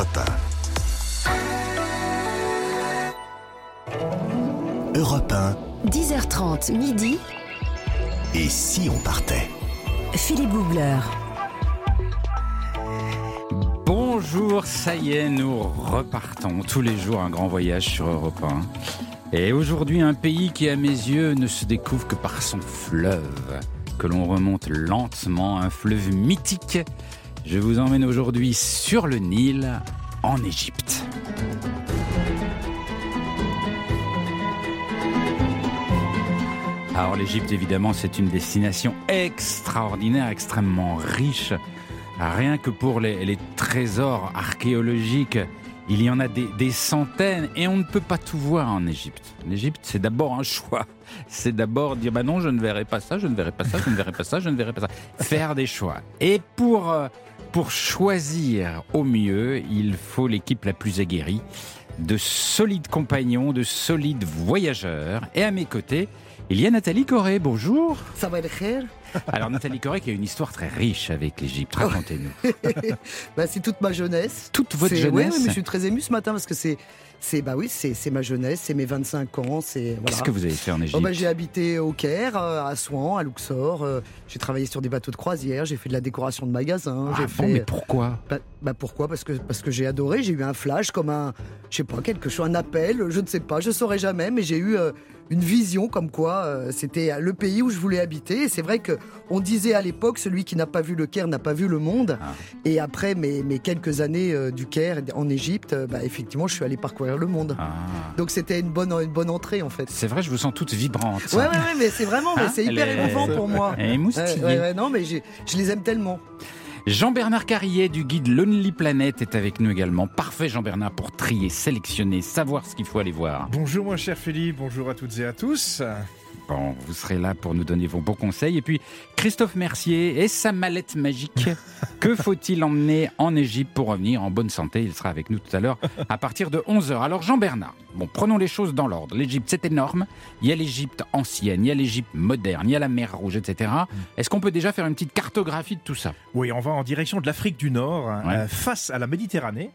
Europe 1. Europe 1. 10h30 midi. Et si on partait? Philippe Googler. Bonjour, ça y est, nous repartons tous les jours un grand voyage sur Europe 1. Et aujourd'hui, un pays qui, à mes yeux, ne se découvre que par son fleuve, que l'on remonte lentement, un fleuve mythique. Je vous emmène aujourd'hui sur le Nil, en Égypte. Alors l'Égypte, évidemment, c'est une destination extraordinaire, extrêmement riche. Rien que pour les, trésors archéologiques, il y en a des, centaines et on ne peut pas tout voir en Égypte. L'Égypte, c'est d'abord un choix. C'est d'abord dire bah non, je ne verrai pas ça, je ne verrai pas ça, je ne verrai pas ça, je ne verrai pas ça. Faire des choix. Et pour euh, pour choisir au mieux, il faut l'équipe la plus aguerrie, de solides compagnons, de solides voyageurs. Et à mes côtés, il y a Nathalie Corée, bonjour. Ça va être Alors Nathalie Corée qui a une histoire très riche avec l'Égypte, racontez-nous. bah, c'est toute ma jeunesse. Toute votre jeunesse Oui, mais je suis très ému ce matin parce que c'est c'est bah oui, c'est ma jeunesse, c'est mes 25 ans, c'est Qu'est-ce que vous avez fait en Égypte oh bah, j'ai habité au Caire, euh, à Souan, à Luxor. Euh, j'ai travaillé sur des bateaux de croisière, j'ai fait de la décoration de magasins. Ah bon, mais pourquoi? Bah, bah, pourquoi? Parce que parce que j'ai adoré, j'ai eu un flash comme un, je sais pas quelque chose, un appel, je ne sais pas, je saurais jamais, mais j'ai eu euh, une vision comme quoi c'était le pays où je voulais habiter. Et c'est vrai que on disait à l'époque, celui qui n'a pas vu le Caire n'a pas vu le monde. Ah. Et après mes, mes, quelques années du Caire en Égypte, bah, effectivement, je suis allé parcourir le monde. Ah. Donc c'était une bonne, une bonne entrée en fait. C'est vrai, je vous sens toute vibrante. Ouais, ouais, ouais mais c'est vraiment, mais hein c'est hyper émouvant pour moi. Et non, mais je les aime tellement. Jean-Bernard Carrier du guide Lonely Planet est avec nous également. Parfait Jean-Bernard pour trier, sélectionner, savoir ce qu'il faut aller voir. Bonjour mon cher Philippe, bonjour à toutes et à tous. Vous serez là pour nous donner vos bons conseils. Et puis, Christophe Mercier et sa mallette magique. que faut-il emmener en Égypte pour revenir en bonne santé? Il sera avec nous tout à l'heure à partir de 11h. Alors, Jean-Bernard, bon, prenons les choses dans l'ordre. L'Égypte, c'est énorme. Il y a l'Égypte ancienne, il y a l'Égypte moderne, il y a la mer Rouge, etc. Est-ce qu'on peut déjà faire une petite cartographie de tout ça? Oui, on va en direction de l'Afrique du Nord, euh, face à la Méditerranée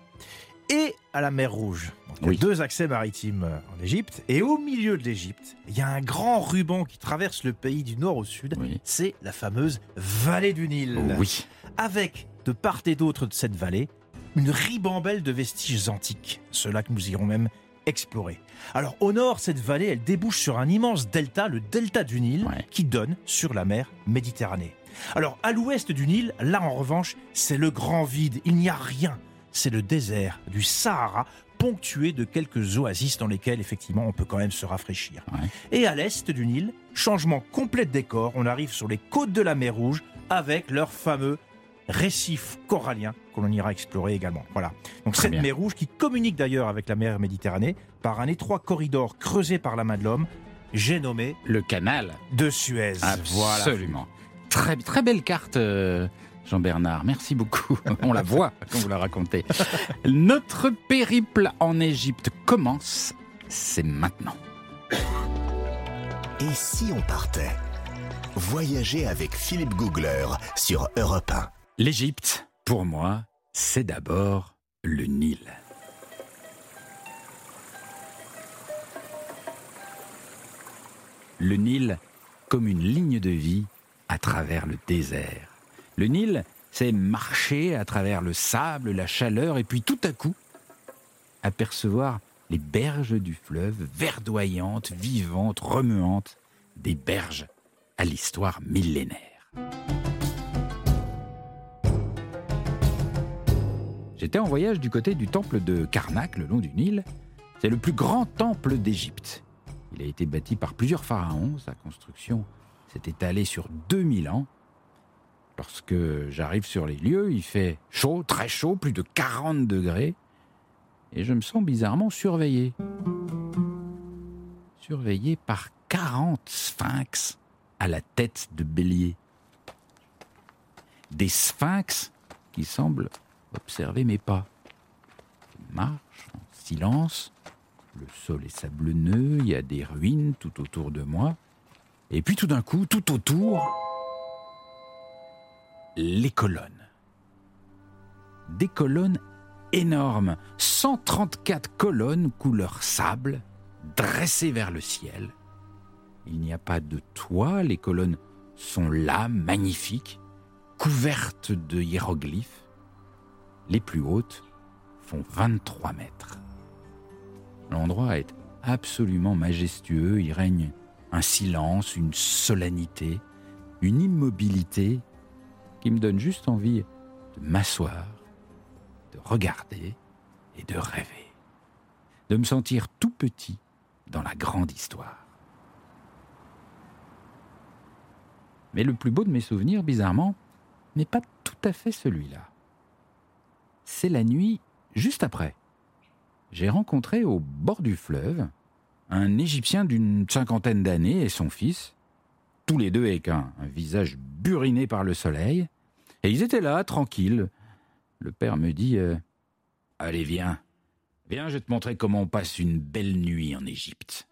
et à la mer Rouge. il y a deux accès maritimes euh, en Égypte. Et au milieu de l'Égypte, il y a un grand ruban qui traverse le pays du nord au sud. C'est la fameuse vallée du Nil. Oui. Avec, de part et d'autre de cette vallée, une ribambelle de vestiges antiques. Ceux-là que nous irons même explorer. Alors au nord, cette vallée, elle débouche sur un immense delta, le delta du Nil, qui donne sur la mer Méditerranée. Alors à l'ouest du Nil, là en revanche, c'est le grand vide, il n'y a rien c'est le désert du Sahara, ponctué de quelques oasis dans lesquelles effectivement on peut quand même se rafraîchir. Et à l'est du Nil, changement complet de décor, on arrive sur les côtes de la mer Rouge avec leur fameux récif corallien que l'on ira explorer également. Voilà. Donc cette mer Rouge qui communique d'ailleurs avec la mer Méditerranée par un étroit corridor creusé par la main de l'homme, j'ai nommé le canal de Suez. Absolument. Très, très belle carte. Euh, Jean-Bernard, merci beaucoup. On la voit quand vous la racontez. Notre périple en Égypte commence, c'est maintenant. Et si on partait? Voyager avec Philippe Googler sur Europe 1. L'Égypte, pour moi, c'est d'abord le Nil. Le Nil comme une ligne de vie à travers le désert. Le Nil, c'est marcher à travers le sable, la chaleur, et puis tout à coup, apercevoir les berges du fleuve, verdoyantes, vivantes, remuantes, des berges à l'histoire millénaire. J'étais en voyage du côté du temple de Karnak, le long du Nil. C'est le plus grand temple d'Égypte. Il a été bâti par plusieurs pharaons. Sa construction s'est étalée sur 2000 ans. Lorsque j'arrive sur les lieux, il fait chaud, très chaud, plus de 40 degrés, et je me sens bizarrement surveillé. Surveillé par 40 sphinx à la tête de bélier. Des sphinx qui semblent observer mes pas. Je marche en silence, le sol est sablonneux, il y a des ruines tout autour de moi, et puis tout d'un coup, tout autour, les colonnes. Des colonnes énorme, 134 colonnes couleur sable, dressées vers le ciel. Il n'y a pas de toit, les colonnes sont là, magnifiques, couvertes de hiéroglyphes. Les plus hautes font 23 mètres. L'endroit est absolument majestueux, il règne un silence, une solennité, une immobilité qui me donne juste envie de m'asseoir, de regarder et de rêver, de me sentir tout petit dans la grande histoire. Mais le plus beau de mes souvenirs, bizarrement, n'est pas tout à fait celui-là. C'est la nuit juste après. J'ai rencontré au bord du fleuve un Égyptien d'une cinquantaine d'années et son fils, tous les deux avec un, un, visage buriné par le soleil, et ils étaient là, tranquilles. Le père me dit euh, Allez, viens, viens, je vais te montrer comment on passe une belle nuit en Égypte.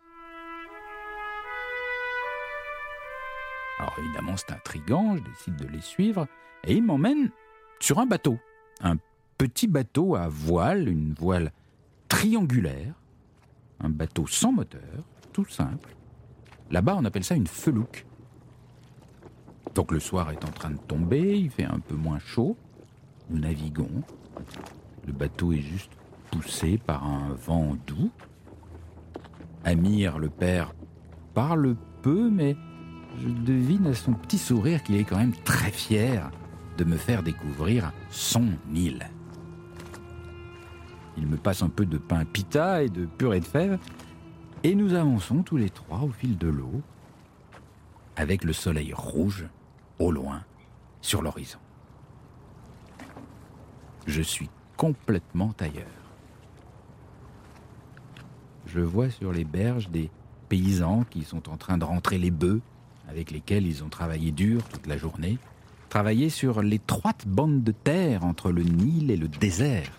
Alors évidemment, c'est intriguant, je décide de les suivre, et ils m'emmènent sur un bateau, un petit bateau à voile, une voile triangulaire, un bateau sans moteur, tout simple. Là-bas, on appelle ça une felouque. Donc le soir est en train de tomber, il fait un peu moins chaud. Nous naviguons. Le bateau est juste poussé par un vent doux. Amir, le père, parle peu, mais je devine à son petit sourire qu'il est quand même très fier de me faire découvrir son île. Il me passe un peu de pain pita et de purée de fèves, et nous avançons tous les trois au fil de l'eau, avec le soleil rouge au loin sur l'horizon. Je suis complètement ailleurs. Je vois sur les berges des paysans qui sont en train de rentrer les bœufs avec lesquels ils ont travaillé dur toute la journée, travailler sur l'étroite bande de terre entre le Nil et le désert,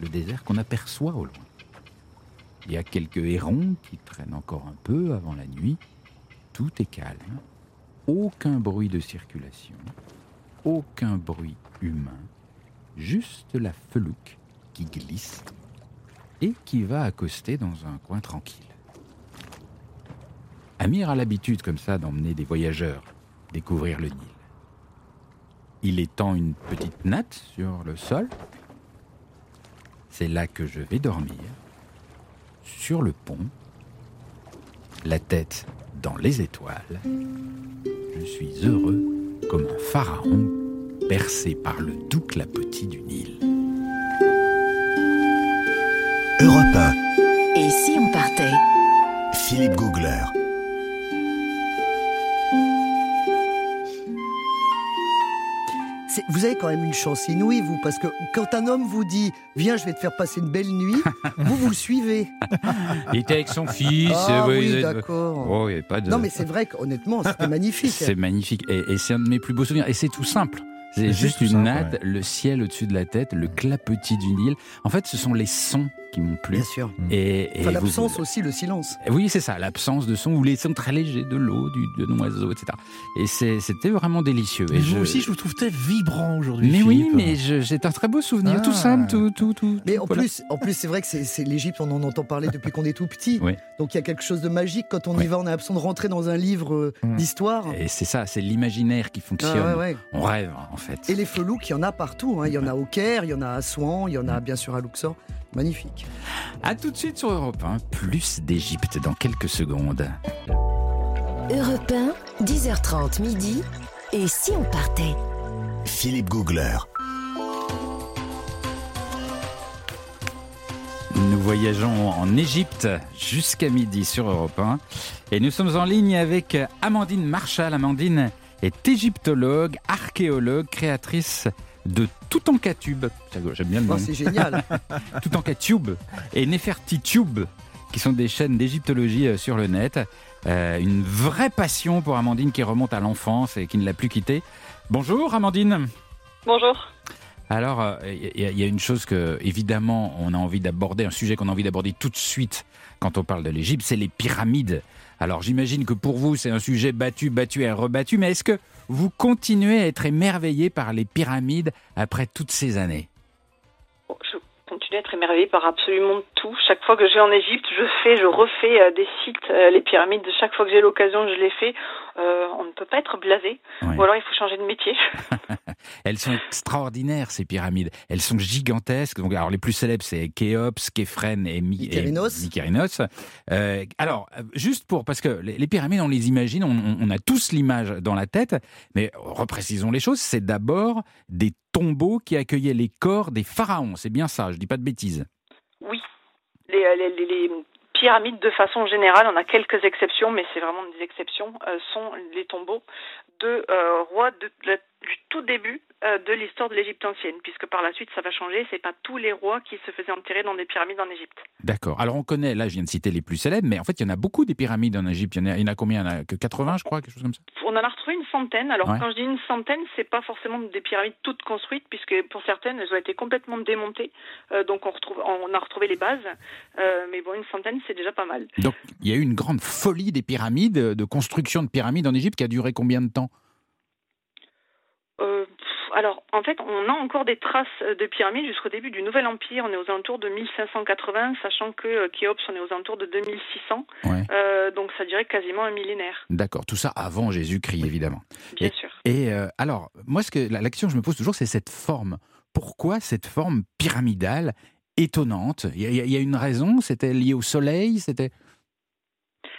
le désert qu'on aperçoit au loin. Il y a quelques hérons qui traînent encore un peu avant la nuit. Tout est calme, aucun bruit de circulation, aucun bruit humain, juste la felouque qui glisse et qui va accoster dans un coin tranquille. Amir a l'habitude comme ça d'emmener des voyageurs découvrir le Nil. Il étend une petite natte sur le sol. C'est là que je vais dormir, sur le pont, la tête dans les étoiles. Je suis heureux comme un pharaon percé par le doux clapotis du Nil. Europe 1, Et si on partait? Philippe Googler. Vous avez quand même une chance inouïe, vous, parce que quand un homme vous dit Viens, je vais te faire passer une belle nuit, vous, vous le suivez. Il était avec son fils. Ah euh, oui, ils étaient- d'accord. Oh, de... Non, mais c'est vrai qu'honnêtement, c'était magnifique. C'est magnifique et, et c'est un de mes plus beaux souvenirs. Et c'est tout simple. C'est juste une simple, natte, le ciel au-dessus de la tête, le clapotis du Nil. En fait, ce sont les sons qui m'ont plu. Bien sûr. Et, et Enfin, vous- l'absence aussi, le silence. Oui, c'est ça, l'absence de son ou les sons très légers de l'eau, du, de oiseaux, etc. Et c'était vraiment délicieux. Mais Et vous je- aussi, je vous trouve très vibrant aujourd'hui. Mais oui, mais c'est un très beau souvenir, Ah. tout simple, tout, tout, tout. Mais tout, en voilà. plus, en plus, c'est vrai que c'est l'Égypte, on en entend parler depuis qu'on est tout petit. Oui. Donc il y a quelque chose de magique quand on Oui. y va. On a l'impression de rentrer dans un livre euh, Mm. d'histoire. Et c'est ça, c'est l'imaginaire qui Ah, fonctionne. ouais, ouais. On rêve, en fait. Et les felouks, il y en a partout. hein. Il y en a au Caire, il y en a à Souan, il y en a bien sûr à Luxor. Magnifique. À tout de suite sur Europe 1, plus d'Égypte dans quelques secondes. Europe 1, 10h30 midi. Et si on partait? Philippe Googler. Nous voyageons en Égypte jusqu'à midi sur Europe 1 et nous sommes en ligne avec Amandine Marshall. Amandine est égyptologue, archéologue, créatrice de Toutankatube. J'aime bien le nom. Oh, c'est génial. Toutankatube et Nefertitube, qui sont des chaînes d'égyptologie euh, sur le net. Euh, une vraie passion pour Amandine qui remonte à l'enfance et qui ne l'a plus quittée. Bonjour Amandine. Bonjour. Alors, euh, il y, a- il y a une chose que, évidemment, on a envie d'aborder, un sujet qu'on a envie d'aborder tout de suite quand on parle de l'Égypte, c'est les pyramides. Alors, j'imagine que pour vous, c'est un sujet battu, battu et rebattu, mais est-ce que vous continuez à être émerveillé par les pyramides après toutes ces années? Continue à être émerveillée par absolument tout. Chaque fois que je vais en Égypte, je fais, je refais euh, des sites, euh, les pyramides. Chaque fois que j'ai l'occasion, je les fais. Euh, on ne peut pas être blasé. Ou alors il faut changer de métier. Elles sont extraordinaires, ces pyramides. Elles sont gigantesques. Donc, alors, les plus célèbres, c'est Khéops, Képhren et, Mi- et Mykérinos. Euh, alors, juste pour, parce que les, les pyramides, on les imagine, on a tous l'image dans la tête, mais reprécisons les choses, c'est d'abord des tombeaux qui accueillaient les corps des pharaons. C'est bien ça, je dis pas de bêtises. Oui. Les, euh, les pyramides, de façon générale, on a quelques exceptions, mais c'est vraiment des exceptions, euh, sont les tombeaux de euh, rois de, la- du tout début euh, de l'histoire de l'Égypte ancienne, puisque par la suite ça va changer. C'est pas tous les rois qui se faisaient enterrer dans des pyramides en Égypte. D'accord. Alors, on connaît, là, je viens de citer les plus célèbres, mais en fait, il y en a beaucoup des pyramides en Égypte. Il y en a, il y en a combien? Il y en a que 80, je crois, quelque chose comme ça? On en a retrouvé une centaine. Alors Ouais. quand je dis une centaine, c'est pas forcément des pyramides toutes construites, puisque pour certaines elles ont été complètement démontées. Euh, donc on retrouve, on a retrouvé les bases. Euh, mais bon, une centaine, c'est déjà pas mal. Donc, il y a eu une grande folie des pyramides, de construction de pyramides en Égypte qui a duré combien de temps? En fait, on a encore des traces de pyramides jusqu'au début du Nouvel Empire. On est aux alentours de 1580, sachant que euh, Khéops, on est aux alentours de 2600. Ouais. Euh, donc, ça dirait quasiment un millénaire, D'accord, tout ça avant Jésus-Christ, évidemment. bien sûr. Et euh, alors, moi, ce que, la, question que je me pose toujours, c'est cette forme. Pourquoi cette forme pyramidale étonnante? Il y, y a une raison? C'était lié au soleil? C'était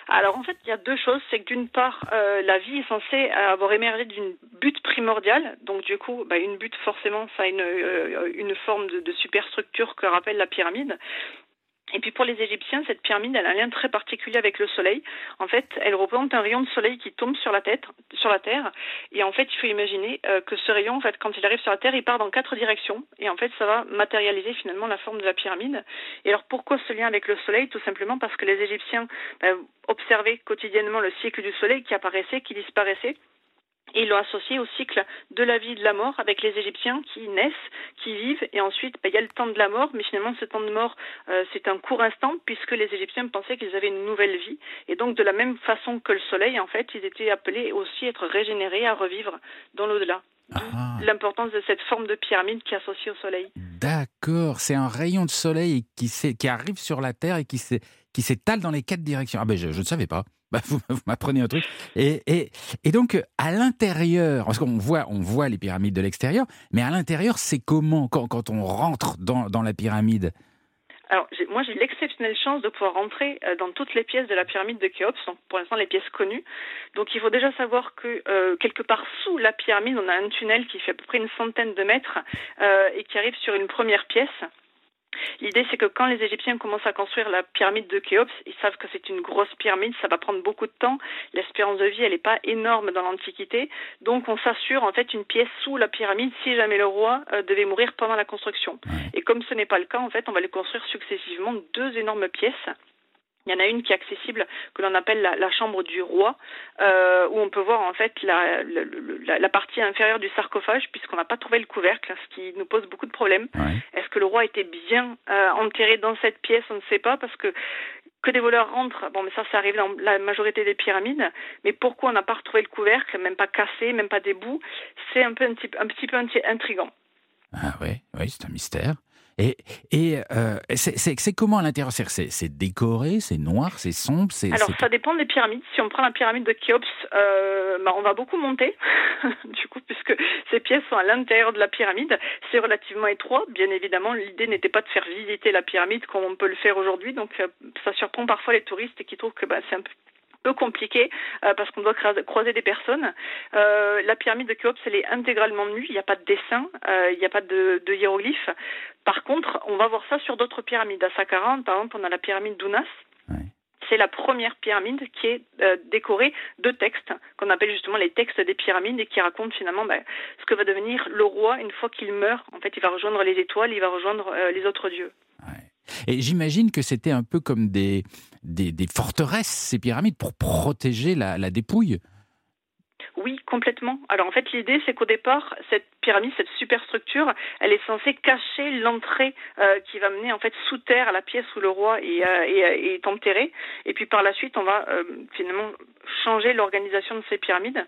Alors en fait, il y a deux choses. C'est que d'une part, euh, la vie est censée avoir émergé d'une butte primordiale. Donc du coup, bah, une butte, forcément, ça a une, euh, une forme de superstructure que rappelle la pyramide. Et puis pour les Égyptiens, cette pyramide, a un lien très particulier avec le soleil. En fait, elle représente un rayon de soleil qui tombe sur la tête, sur la terre. Et en fait, il faut imaginer euh, que ce rayon, en fait, quand il arrive sur la terre, il part dans quatre directions. Et en fait, ça va matérialiser finalement la forme de la pyramide. Et alors pourquoi ce lien avec le soleil? Tout simplement parce que les Égyptiens ben, observaient quotidiennement le cycle du soleil qui apparaissait, qui disparaissait. Et ils l'ont associé au cycle de la vie et de la mort avec les Égyptiens qui naissent, qui vivent, et ensuite ben, il y a le temps de la mort, mais finalement ce temps de mort euh, c'est un court instant puisque les Égyptiens pensaient qu'ils avaient une nouvelle vie, et donc de la même façon que le soleil, en fait, ils étaient appelés aussi à être régénérés, à revivre dans l'au-delà. Ah, L'importance de cette forme de pyramide qui est associée au soleil. d'accord, c'est un rayon de soleil qui, arrive sur la Terre et qui s'étale dans les quatre directions. Ah ben, je, je ne savais pas. Bah, vous m'apprenez un truc. Et, et, donc, à l'intérieur, parce qu'on voit, on voit les pyramides de l'extérieur, mais à l'intérieur, c'est comment quand, quand on rentre dans, dans la pyramide? Alors, moi, j'ai l'exceptionnelle chance de pouvoir rentrer euh, dans toutes les pièces de la pyramide de Khéops, donc pour l'instant les pièces connues. Donc, il faut déjà savoir que euh, quelque part sous la pyramide, on a un tunnel qui fait à peu près une centaine de mètres euh, et qui arrive sur une première pièce. L'idée, c'est que quand les Égyptiens commencent à construire la pyramide de Khéops, ils savent que c'est une grosse pyramide, ça va prendre beaucoup de temps. L'espérance de vie, elle n'est pas énorme dans l'Antiquité. Donc, on s'assure en fait une pièce sous la pyramide si jamais le roi euh, devait mourir pendant la construction. Et comme ce n'est pas le cas, en fait, on va les construire successivement deux énormes pièces. Il y en a une qui est accessible, que l'on appelle la, la chambre du roi, euh, où on peut voir en fait la, la, la- la partie inférieure du sarcophage, puisqu'on n'a pas trouvé le couvercle, ce qui nous pose beaucoup de problèmes. Ouais. Est-ce que le roi était bien euh, enterré dans cette pièce? On ne sait pas, parce que que des voleurs rentrent, bon, mais ça, ça arrive dans la majorité des pyramides. Mais pourquoi on n'a pas retrouvé le couvercle, même pas cassé, même pas des bouts C'est un peu un petit, un petit peu intrigant. Ah ouais, oui, c'est un mystère. Et, et euh, c'est- comment à l'intérieur? C'est- décoré, c'est noir, c'est sombre. Alors ça dépend des pyramides. Si on prend la pyramide de Khéops, euh, bah, on va beaucoup monter, du coup, puisque ces pièces sont à l'intérieur de la pyramide. C'est relativement étroit, bien évidemment. L'idée n'était pas de faire visiter la pyramide comme on peut le faire aujourd'hui, donc euh, ça surprend parfois les touristes qui trouvent que bah, c'est un peu peu compliqué euh, parce qu'on doit croiser des personnes. Euh, la pyramide de Khéops, elle est intégralement nue, il n'y a pas de dessin, euh, il n'y a pas de, de hiéroglyphes. Par contre, on va voir ça sur d'autres pyramides. À Saqqara, par exemple, on a la pyramide d'Ounas. Ouais. C'est la première pyramide qui est décorée de textes qu'on appelle justement les textes des pyramides et qui racontent finalement ben, ce que va devenir le roi une fois qu'il meurt. En fait, il va rejoindre les étoiles, il va rejoindre les autres dieux. Et j'imagine que c'était un peu comme des, des, forteresses, ces pyramides, pour protéger la, dépouille. Oui, complètement. Alors en fait, l'idée, c'est qu'au départ, cette pyramide, cette superstructure, elle est censée cacher l'entrée euh, qui va mener en fait sous terre à la pièce où le roi est, euh, est enterré. Et puis par la suite, on va euh, finalement changer l'organisation de ces pyramides.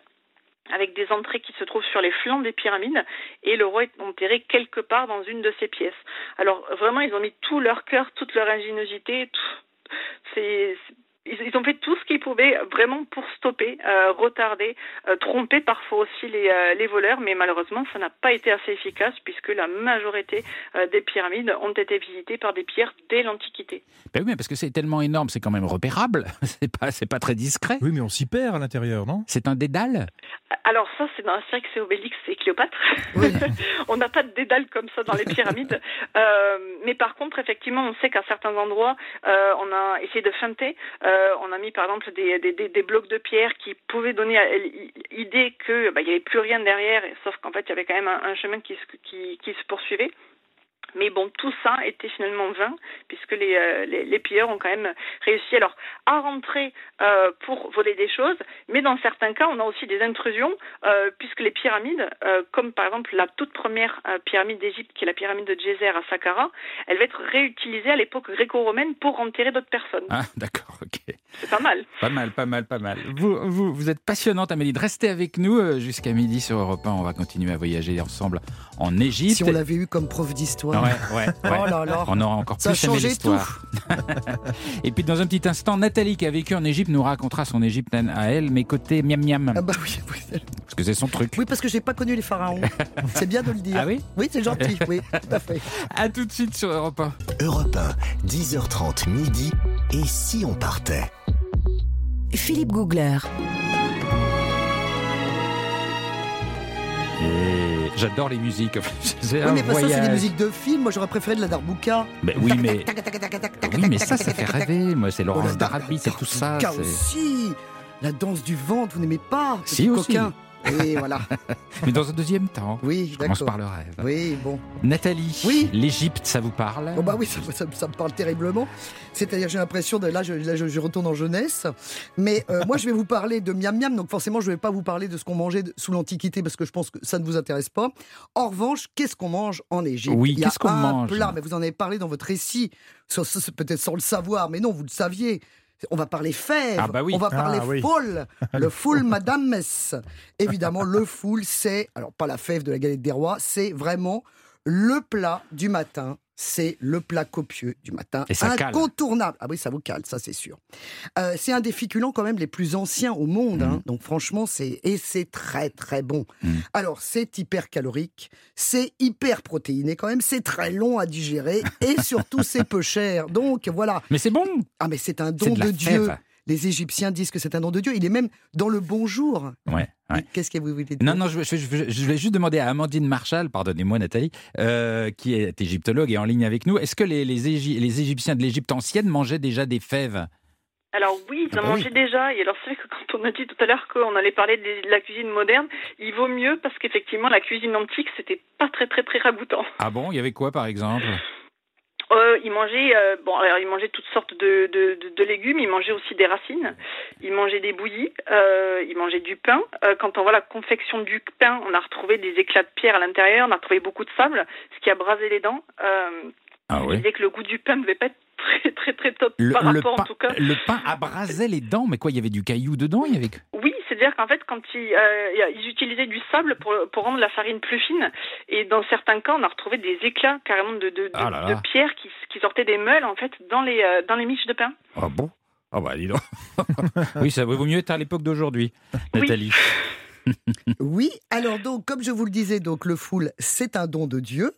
Avec des entrées qui se trouvent sur les flancs des pyramides, et le roi est enterré quelque part dans une de ces pièces. Alors vraiment, ils ont mis tout leur cœur, toute leur ingéniosité, tout, c'est ils, ont fait tout ce qu'ils pouvaient vraiment pour stopper, euh, retarder, euh, tromper parfois aussi les, euh, les, voleurs, mais malheureusement ça n'a pas été assez efficace puisque la majorité des pyramides ont été visitées par des pierres dès l'Antiquité. Ben oui, parce que c'est tellement énorme, c'est quand même repérable, c'est pas, c'est pas très discret. Oui, mais on s'y perd à l'intérieur, non? C'est un dédale? Alors ça, c'est dans Astérix et Obélix et Cléopâtre. on n'a pas de dédale comme ça dans les pyramides, mais par contre, effectivement, on sait qu'à certains endroits, on a essayé de feinter. Euh, on a mis par exemple des, blocs de pierre qui pouvaient donner l'idée qu'il bah, n'y avait plus rien derrière, sauf qu'en fait il y avait quand même un, chemin qui se poursuivait. Mais bon, tout ça était finalement vain, puisque les, euh, les, les, pilleurs ont quand même réussi alors à rentrer euh, pour voler des choses, mais dans certains cas, on a aussi des intrusions, euh, puisque les pyramides, euh, comme par exemple la toute première euh, pyramide d'Égypte, qui est la pyramide de Djéser à Saqqara, elle va être réutilisée à l'époque gréco-romaine pour enterrer d'autres personnes. Ah, d'accord, ok. C'est pas mal. Pas mal, pas mal, pas mal. Vous, vous, vous êtes passionnante, Amélie. Restez avec nous jusqu'à midi sur Europe 1. On va continuer à voyager ensemble en Égypte. Si on l'avait eu comme prof d'histoire. Ouais, ouais, Oh On aura encore Ça plus aimé l'histoire. Et puis dans un petit instant, Nathalie qui a vécu en Égypte nous racontera son Égypte à elle, mais côté miam miam. Ah bah oui, oui. Parce que c'est son truc. Oui, parce que j'ai pas connu les pharaons. c'est bien de le dire. Ah oui? Oui, c'est gentil. oui, tout à fait. À tout de suite sur Europe 1. Europe 1, 10h30 midi. Et si on partait? Philippe Googler. Et j'adore les musiques. oui, mais pas ça, c'est des musiques de films. Moi, j'aurais préféré de la Darbouka. Mais oui, mais, oui, mais ça, ça fait rêver. Moi, c'est Laurence d'Arabie, c'est tout ça. aussi. La danse du ventre, vous n'aimez pas Si, aussi. Coquin. Oui, voilà. Mais dans un deuxième temps. Oui, je commence par le rêve. Oui, bon. Nathalie, oui. l'Égypte, ça vous parle? Oh bah oui, ça, ça, me parle terriblement. C'est-à-dire, j'ai l'impression de là, je, là, je, retourne en jeunesse. Mais euh, moi, je vais vous parler de miam miam. Donc forcément, je ne vais pas vous parler de ce qu'on mangeait sous l'Antiquité parce que je pense que ça ne vous intéresse pas. En revanche, qu'est-ce qu'on mange en Égypte? Oui, qu'est-ce qu'on mange? plat, mais vous en avez parlé dans votre récit, peut-être sans le savoir, mais non, vous le saviez on va parler fèves, ah bah oui. on va parler ah foule, le foule Madame Mess. Évidemment, le foule, c'est, alors pas la fève de la galette des rois, c'est vraiment le plat du matin c'est le plat copieux du matin. Et ça incontournable. Ah oui, ça vous cale, ça c'est sûr. Euh, c'est un des féculents quand même les plus anciens au monde. Hein. Mm. Donc franchement, c'est et c'est très très bon. Mm. Alors c'est hyper calorique, c'est hyper protéiné quand même, c'est très long à digérer et surtout c'est peu cher. Donc voilà. Mais c'est bon. Ah mais c'est un don de, Dieu les Égyptiens disent que c'est un nom de Dieu. Il est même dans le bonjour. Ouais. Qu'est-ce que vous voulez dire? Non, non, je, je, voulais juste demander à Amandine Marshall, pardonnez-moi Nathalie, euh, qui est égyptologue et en ligne avec nous, est-ce que les, les, Égyptiens de l'Égypte ancienne mangeaient déjà des fèves? Alors oui, ils en ah bah mangeaient déjà. Et alors c'est vrai que quand on a dit tout à l'heure qu'on allait parler de la cuisine moderne, il vaut mieux parce qu'effectivement la cuisine antique c'était pas très très très ragoûtant. Ah bon, il y avait quoi par exemple? Euh, il mangeait euh, bon alors il mangeait toutes sortes de, de, de, légumes, il mangeait aussi des racines, il mangeait des bouillies, euh, il mangeait du pain. Euh, quand on voit la confection du pain, on a retrouvé des éclats de pierre à l'intérieur, on a retrouvé beaucoup de sable, ce qui a brasé les dents. Euh, ah il disait que le goût du pain ne devait pas être très très très top le, par rapport pain, en tout cas. Le pain abrasait les dents, mais quoi, il y avait du caillou dedans, il y avait. Oui, c'est-à-dire qu'en fait, quand ils, euh, ils, utilisaient du sable pour, pour rendre la farine plus fine, et dans certains cas, on a retrouvé des éclats carrément de, de, de, ah pierre qui, qui, sortaient des meules en fait dans les euh, dans les miches de pain. Ah bon? Ah bah dis donc. oui, ça vaut mieux être à l'époque d'aujourd'hui, Nathalie. oui, alors donc, comme je vous le disais, donc le foule, c'est un don de Dieu,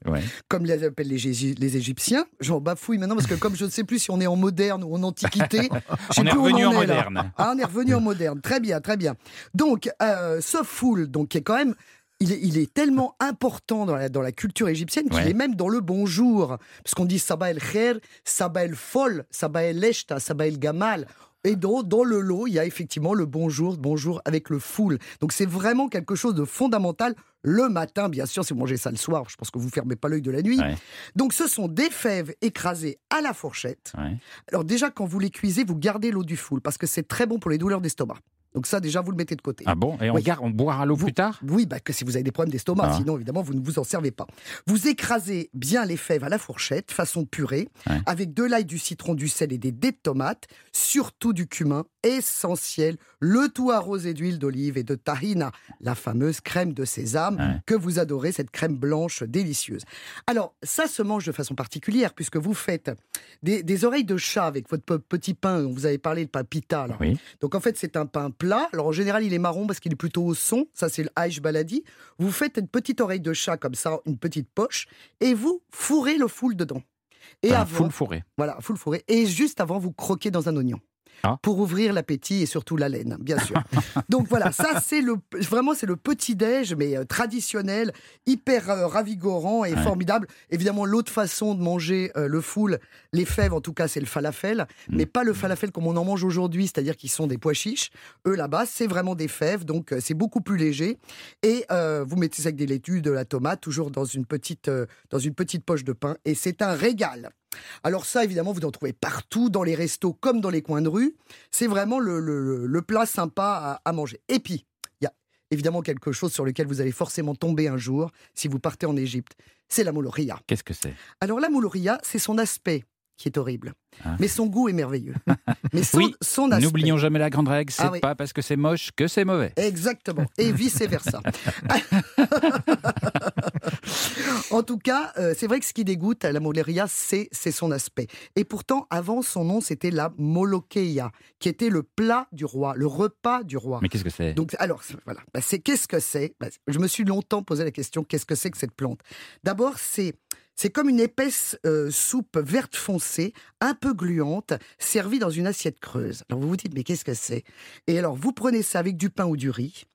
comme les appellent les, les Égyptiens. J'en bafouille maintenant parce que comme je ne sais plus si on est en moderne ou en antiquité, on est revenu en moderne. Ah, on est revenu en moderne. Très bien, très bien. Donc, euh, ce foule, donc, qui est quand même il est, il est, tellement important dans la, dans la culture égyptienne qu'il est même dans le bonjour. Parce qu'on dit Sabah el Kher, Sabah el Fol, Sabah el Eshta, Sabah el Gamal. Et dans, dans, le lot, il y a effectivement le bonjour, bonjour avec le full. Donc c'est vraiment quelque chose de fondamental le matin, bien sûr, si vous mangez ça le soir, je pense que vous fermez pas l'œil de la nuit. Donc ce sont des fèves écrasées à la fourchette. Alors déjà, quand vous les cuisez, vous gardez l'eau du full parce que c'est très bon pour les douleurs d'estomac. Donc ça, déjà, vous le mettez de côté. Ah bon? Et on, Oui. garde, on boira l'eau plus tard? Oui, bah, que si vous avez des problèmes d'estomac, Ah. sinon évidemment vous ne vous en servez pas. Vous écrasez bien les fèves à la fourchette, façon purée, Ouais. avec de l'ail, du citron, du sel et des dés de tomates, surtout du cumin, essentiel, le tout arrosé d'huile d'olive et de tahina, la fameuse crème de sésame Ouais. que vous adorez, cette crème blanche délicieuse. Alors ça se mange de façon particulière puisque vous faites des, des oreilles de chat avec votre pe- petit pain dont vous avez parlé, le pain pita. là. Oui. Donc en fait, c'est un pain plat. Alors en général, il est marron parce qu'il est plutôt au son. Ça, c'est le Aïch Baladi. Vous faites une petite oreille de chat comme ça, une petite poche, et vous fourrez le foule dedans. Et Un avant, full fourré. voilà, full fourré. Et juste avant, vous croquez dans un oignon. Ah. Pour ouvrir l'appétit et surtout la laine, bien sûr. Donc voilà, ça c'est le vraiment c'est le petit déj mais euh, traditionnel, hyper euh, ravigorant et Ouais. formidable. Évidemment, l'autre façon de manger euh, le foule, les fèves en tout cas, c'est le falafel, Mm. mais pas le falafel comme on en mange aujourd'hui, c'est-à-dire qu'ils sont des pois chiches. Eux là-bas, c'est vraiment des fèves, donc c'est beaucoup plus léger. Et vous mettez ça avec des laitues, de la tomate, toujours dans une petite dans une petite poche de pain, et c'est un régal. Alors ça, évidemment, vous en trouvez partout, dans les restos comme dans les coins de rue. C'est vraiment le, le- le plat sympa à, à manger. Et puis, il y a évidemment quelque chose sur lequel vous allez forcément tomber un jour si vous partez en Égypte. C'est la moulouria. Qu'est-ce que c'est? Alors la moulouria, c'est son aspect qui est horrible. Ah. Mais son goût est merveilleux. Mais son, Oui, son aspect... N'oublions jamais la grande règle, c'est Ah oui. pas parce que c'est moche que c'est mauvais. Exactement. Et vice-versa. en tout cas, euh, c'est vrai que ce qui dégoûte à la moleria, c'est son aspect. Et pourtant, avant, son nom, c'était la molokeia, qui était le plat du roi, le repas du roi. Mais qu'est-ce que c'est? Donc, alors, voilà. Bah, c'est qu'est-ce que c'est? Bah, Je me suis longtemps posé la question qu'est-ce que c'est que cette plante? D'abord, c'est c'est comme une épaisse euh, soupe verte foncée, un peu gluante, servie dans une assiette creuse. Alors vous vous dites mais qu'est-ce que c'est? Et alors vous prenez ça avec du pain ou du riz.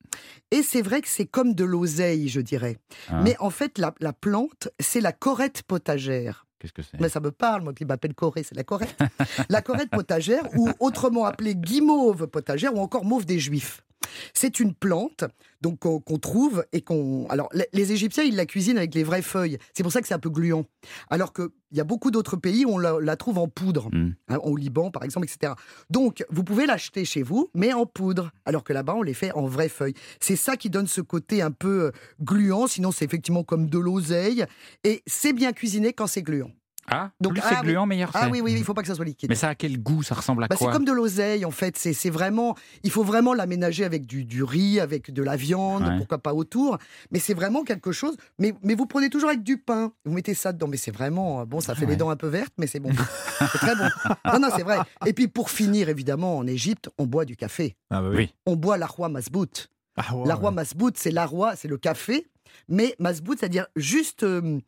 Et c'est vrai que c'est comme de l'oseille, je dirais. Ah. Mais en fait, la, la plante, c'est la corette potagère. Qu'est-ce que c'est? Mais ça me parle, moi qui m'appelle Corée, c'est la corette. la corette potagère, ou autrement appelée guimauve potagère, ou encore mauve des Juifs. C'est une plante donc qu'on trouve et qu'on. Alors les, Égyptiens ils la cuisinent avec les vraies feuilles. C'est pour ça que c'est un peu gluant. Alors que il y a beaucoup d'autres pays où on la, la trouve en poudre, Hmm. hein, au Liban par exemple, etc. Donc vous pouvez l'acheter chez vous, mais en poudre. Alors que là-bas on les fait en vraies feuilles. C'est ça qui donne ce côté un peu euh, gluant. Sinon c'est effectivement comme de l'oseille et c'est bien cuisiné quand c'est gluant. Ah, Donc, plus ah c'est oui. gluant, meilleur Ah c'est. oui oui, il faut pas que ça soit liquide. Mais ça a quel goût Ça ressemble à Bah, c'est quoi comme de l'oseille en fait. C'est c'est vraiment, il faut vraiment l'aménager avec du, du riz, avec de la viande, Ouais. pourquoi pas autour. Mais c'est vraiment quelque chose. Mais, mais vous prenez toujours avec du pain. Vous mettez ça dedans. Mais c'est vraiment euh, bon. Ça fait Ouais. les dents un peu vertes, mais c'est bon. c'est très bon. Non non, c'est vrai. Et puis pour finir, évidemment, en Égypte, on boit du café. Ah bah Oui. On boit l'arrois masbout. Ah ouais, L'arrois ouais. masbout, c'est l'arrois, c'est le café. Mais masbout, c'est-à-dire juste euh,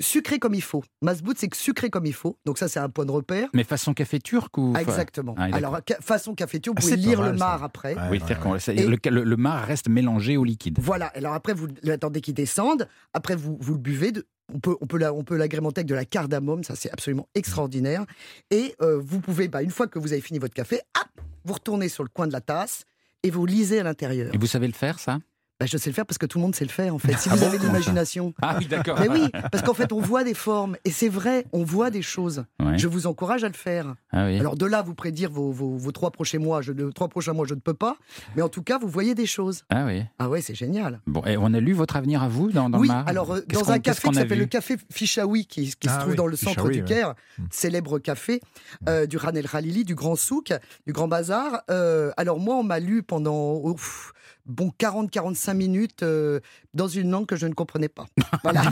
sucré comme il faut. Masbout, c'est que sucré comme il faut. Donc ça, c'est un point de repère. Mais façon café turc ou Ah, Exactement. Ah. Alors, ca- façon café turc, Ah, vous pouvez lire mal, le ça. mar après. Ouais, Oui, ouais, ouais. Et- le, le, le mar reste mélangé au liquide. Voilà. Alors après, vous l'attendez qu'il descende. Après, vous, vous le buvez. De- on peut, on peut la- on peut l'agrémenter avec de la cardamome. Ça, c'est absolument extraordinaire. Et euh, vous pouvez, bah, une fois que vous avez fini votre café, hop, vous retournez sur le coin de la tasse et vous lisez à l'intérieur. Et vous savez le faire, ça? Bah, je sais le faire parce que tout le monde sait le faire, en fait. Si Ah vous bon avez de l'imagination. Ah oui, d'accord. Mais oui, parce qu'en fait, on voit des formes. Et c'est vrai, on voit des choses. Ouais. Je vous encourage à le faire. Ah oui. Alors de là, vous prédire vos, vos, vos trois prochains mois, je, ne- trois prochains mois, je ne peux pas. Mais en tout cas, vous voyez des choses. Ah oui. Ah ouais, c'est génial. Bon, et on a lu votre avenir à vous dans, dans oui, le mar alors euh, dans un café qui a s'appelle le café Fichaoui, qui, qui se Ah trouve oui, dans le centre Fichaoui, du. Caire, Mm. célèbre café euh, du Ran El Khalili, du Grand Souk, du Grand Bazar. Euh, alors moi, on m'a lu pendant ouf, bon 40-45 minutes euh, dans une langue que je ne comprenez pas. Voilà.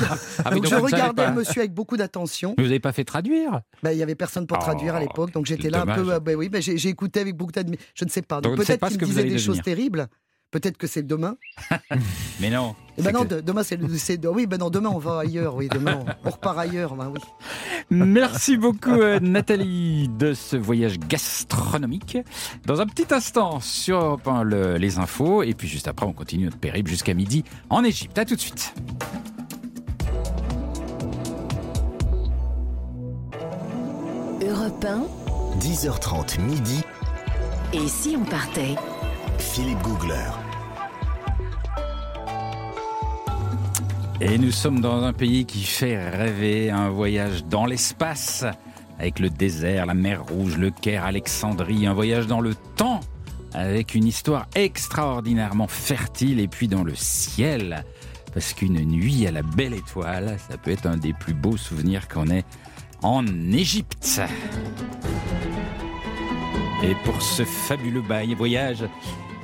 Ah donc, donc je regardais le monsieur avec beaucoup d'attention. Mais vous n'avez pas fait traduire Ben, Il y avait personne pour Oh, traduire à l'époque, donc j'étais là un peu. euh, ben oui, ben, j'ai écouté avec beaucoup d'admiration. Je ne sais pas. Donc, peut-être qu'il me disait des choses terribles. Peut-être que c'est demain. Mais non. Eh ben non, que- demain c'est le- oui, ben non, demain on va ailleurs. Oui, demain on, on repart ailleurs. Ben oui. Merci beaucoup euh, Nathalie de ce voyage gastronomique. Dans un petit instant sur Europe 1, le- les infos et puis juste après on continue notre périple jusqu'à midi en Égypte. À tout de suite. Europe 1, 10h30 midi, et si on partait? Philippe Googler. Et nous sommes dans un pays qui fait rêver un voyage dans l'espace avec le désert, la mer Rouge, le Caire, Alexandrie, un voyage dans le temps avec une histoire extraordinairement fertile et puis dans le ciel. Parce qu'une nuit à la belle étoile, ça peut être un des plus beaux souvenirs qu'on ait en Égypte. Et pour ce fabuleux bail voyage,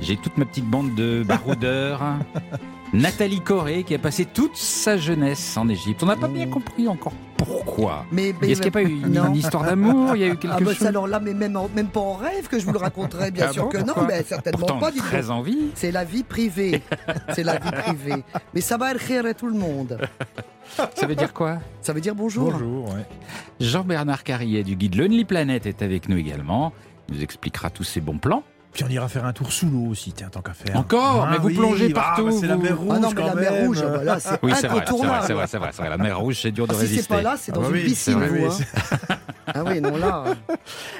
j'ai toute ma petite bande de baroudeurs. Nathalie Corée qui a passé toute sa jeunesse en Égypte. On n'a pas bien compris encore pourquoi. Mais, mais- Est-ce qu'il n'y a pas eu une, histoire d'amour? Il y a eu quelque Ah bah chose? ça, alors là, mais même, en- même pas en rêve que je vous le raconterais, bien Ah sûr bon, que non, mais certainement Pourtant, on pas. donc. très envie. C'est la vie privée. C'est la vie privée. Mais ça va être à tout le monde. Ça veut dire quoi? Ça veut dire bonjour. Bonjour, ouais. Jean-Bernard Carrier du guide Lonely Planet est avec nous également. Il nous expliquera tous ses bons plans. Puis on ira faire un tour sous l'eau aussi, tiens, tant qu'à faire. Encore Mais vous plongez ah, partout, bah, c'est la mer rouge. Ah non, mais quand la mer rouge, bah là, c'est Oui, c'est vrai, incontournable. c'est vrai, c'est vrai, vrai. La mer rouge, c'est dur de Ah, si c'est résister. pas là, c'est dans Ah bah une oui, piscine, vrai, vous. hein. Ah oui, non, là.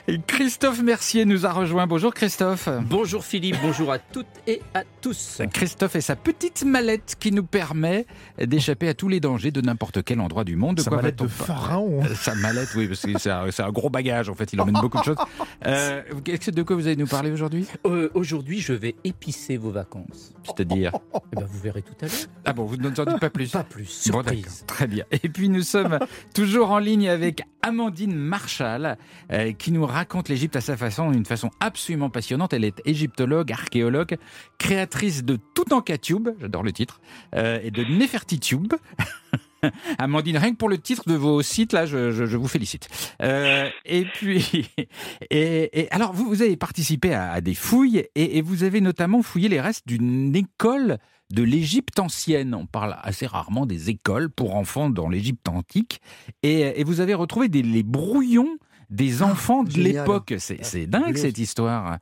Et Christophe Mercier nous a rejoint. Bonjour Christophe. Bonjour Philippe, bonjour à toutes et à tous. Christophe et sa petite mallette qui nous permet d'échapper à tous les dangers de n'importe quel endroit du monde. De Ça quoi de pas- pharaon. Euh, Sa mallette, oui, parce que c'est un, gros bagage en fait, il emmène beaucoup de choses. Euh, qu'est-ce- de quoi vous allez nous parler aujourd'hui? Euh, Aujourd'hui, je vais épicer vos vacances. C'est-à-dire Eh ben, vous verrez tout à l'heure. Ah bon, vous ne nous en dites pas plus Pas plus, Bon, surprise. d'accord, très bien. Et puis nous sommes toujours en ligne avec Amandine Marshall, euh, qui nous raconte l'Égypte à sa façon, d'une façon absolument passionnante. Elle est égyptologue, archéologue, créatrice de Tout en Tube, j'adore le titre, euh, et de Nefertitube. Amandine, rien que pour le titre de vos sites, là, je, je- je vous félicite. Euh, et puis, et, et alors, vous, vous avez participé à, à des fouilles et, et vous avez notamment fouillé les restes d'une école de l'Égypte ancienne. On parle assez rarement des écoles pour enfants dans l'Égypte antique. Et, et vous avez retrouvé des, les brouillons des enfants de l'époque. C'est c'est dingue cette histoire.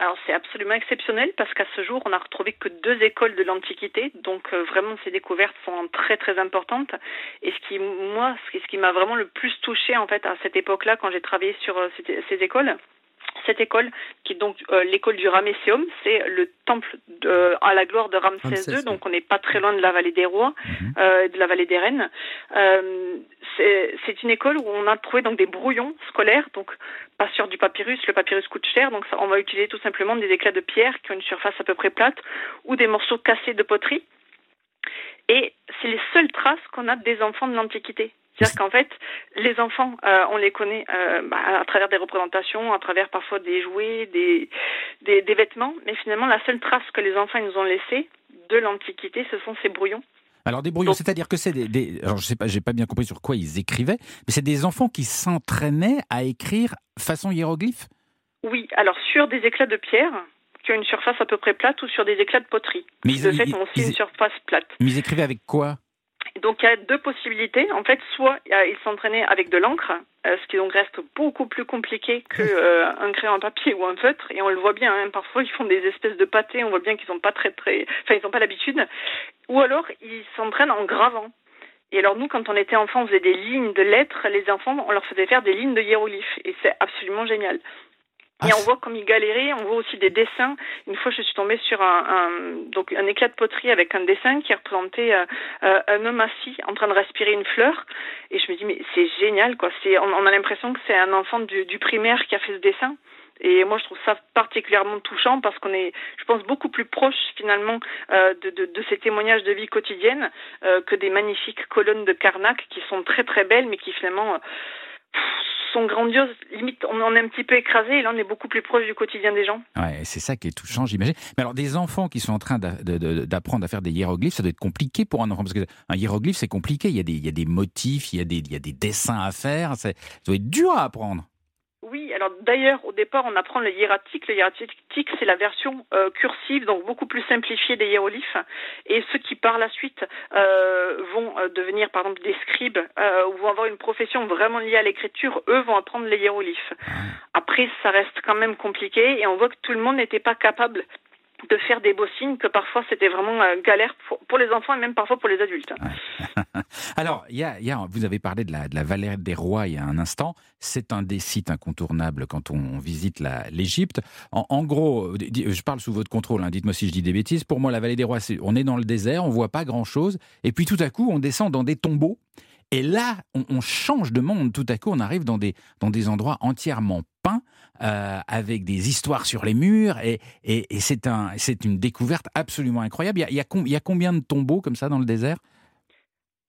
Alors c'est absolument exceptionnel parce qu'à ce jour, on n'a retrouvé que deux écoles de l'Antiquité, donc euh, vraiment ces découvertes sont très très importantes. Et ce qui moi, ce qui, m'a vraiment le plus touché en fait à cette époque-là, quand j'ai travaillé sur euh, ces écoles, cette école, qui est donc euh, l'école du Ramesséum, c'est le temple de, à la gloire de Ramsès II, donc on n'est pas très loin de la vallée des rois, Mhm. euh, de la vallée des reines. Euh, c'est c'est une école où on a trouvé donc des brouillons scolaires, donc pas sur du papyrus, le papyrus coûte cher, donc ça, on va utiliser tout simplement des éclats de pierre qui ont une surface à peu près plate ou des morceaux cassés de poterie. Et c'est les seules traces qu'on a des enfants de l'Antiquité. C'est-à-dire qu'en fait, les enfants, euh, on les connaît euh, bah, à travers des représentations, à travers parfois des jouets, des, des, des vêtements, mais finalement, la seule trace que les enfants nous ont laissée de l'Antiquité, ce sont ces brouillons. Alors des brouillons, c'est-à-dire que c'est des, des- alors je sais pas, j'ai pas bien compris sur quoi ils écrivaient, mais c'est des enfants qui s'entraînaient à écrire façon hiéroglyphe? Oui, alors sur des éclats de pierre qui ont une surface à peu près plate ou sur des éclats de poterie. Mais ils- de fait ils- ont aussi ils- une surface plate. Mais ils écrivaient avec quoi? Donc il y a deux possibilités. En fait, soit ils s'entraînaient avec de l'encre, euh, ce qui donc reste beaucoup plus compliqué que euh, un crayon à papier ou un feutre. Et on le voit bien. hein, parfois, ils font des espèces de pâtés. On voit bien qu'ils sont pas très très, enfin ils n'ont pas l'habitude. Ou alors ils s'entraînent en gravant. Et alors nous, quand on était enfants, on faisait des lignes de lettres. Les enfants, on leur faisait faire des lignes de hiéroglyphes. Et c'est absolument génial. Ah, Et on voit comme ils galéraient, on voit aussi des dessins. Une fois, je suis tombée sur un, un- donc un éclat de poterie avec un dessin qui représentait euh, euh, un homme assis en train de respirer une fleur. Et je me dis, mais c'est génial, quoi. C'est, on, on a l'impression que c'est un enfant du, du primaire qui a fait ce dessin. Et moi, je trouve ça particulièrement touchant parce qu'on est, je pense, beaucoup plus proche finalement euh, de, de, de ces témoignages de vie quotidienne euh, que des magnifiques colonnes de Karnak qui sont très très belles, mais qui finalement euh, pff, sont grandioses. Limite, on en est un petit peu écrasé et là, on est beaucoup plus proche du quotidien des gens. Ouais, c'est ça qui est touchant, j'imagine. Mais alors, des enfants qui sont en train d'apprendre à faire des hiéroglyphes, ça doit être compliqué pour un enfant. Parce qu'un hiéroglyphe, c'est compliqué. Il y, a des, motifs, il y a des, il y a des dessins à faire. Ça doit être dur à apprendre. Oui, alors d'ailleurs, au départ, on apprend le hiératique. Le hiératique, c'est la version euh, cursive, donc beaucoup plus simplifiée des hiéroglyphes. Et ceux qui, par la suite, euh, vont euh, devenir, par exemple, des scribes euh, ou vont avoir une profession vraiment liée à l'écriture, eux vont apprendre les hiéroglyphes. Après, ça reste quand même compliqué et on voit que tout le monde n'était pas capable de faire des beaux signes, que parfois c'était vraiment euh, galère pour, les enfants et même parfois pour les adultes. Alors, y y a- vous avez parlé de la, de la vallée des rois il y a un instant. C'est un des sites incontournables quand on, visite l'Égypte. En, gros, di- je parle sous votre contrôle, hein, dites-moi si je dis des bêtises. Pour moi, la vallée des rois, on est dans le désert, on voit pas grand-chose. Et puis tout à coup, on descend dans des tombeaux. Et là, on, on change de monde. Tout à coup, on arrive dans des, dans des endroits entièrement peints, euh, avec des histoires sur les murs. Et, et, et c'est un, c'est une découverte absolument incroyable. Il y, a, il, y a com- il y a combien de tombeaux comme ça dans le désert?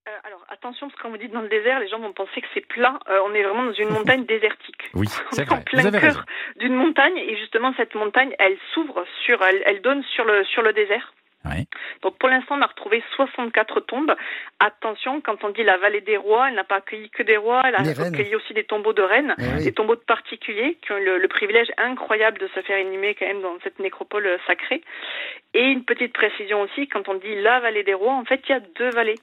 Euh, alors attention, parce que quand vous dites dans le désert, les gens vont penser que c'est plat. Euh, on est vraiment dans une montagne désertique. Oui, c'est est en vrai. plein Vous avez raison. cœur d'une montagne et justement cette montagne, elle s'ouvre sur, elle, elle donne sur le sur le désert. Ouais. Donc pour l'instant, on a retrouvé 64 tombes. Attention, quand on dit la vallée des rois, elle n'a pas accueilli que des rois, elle a reines. accueilli aussi des tombeaux de reines, Eh oui. des tombeaux de particuliers qui ont le, le privilège incroyable de se faire inhumer quand même dans cette nécropole euh, sacrée. Et une petite précision aussi, quand on dit la vallée des rois, en fait, il y a deux vallées.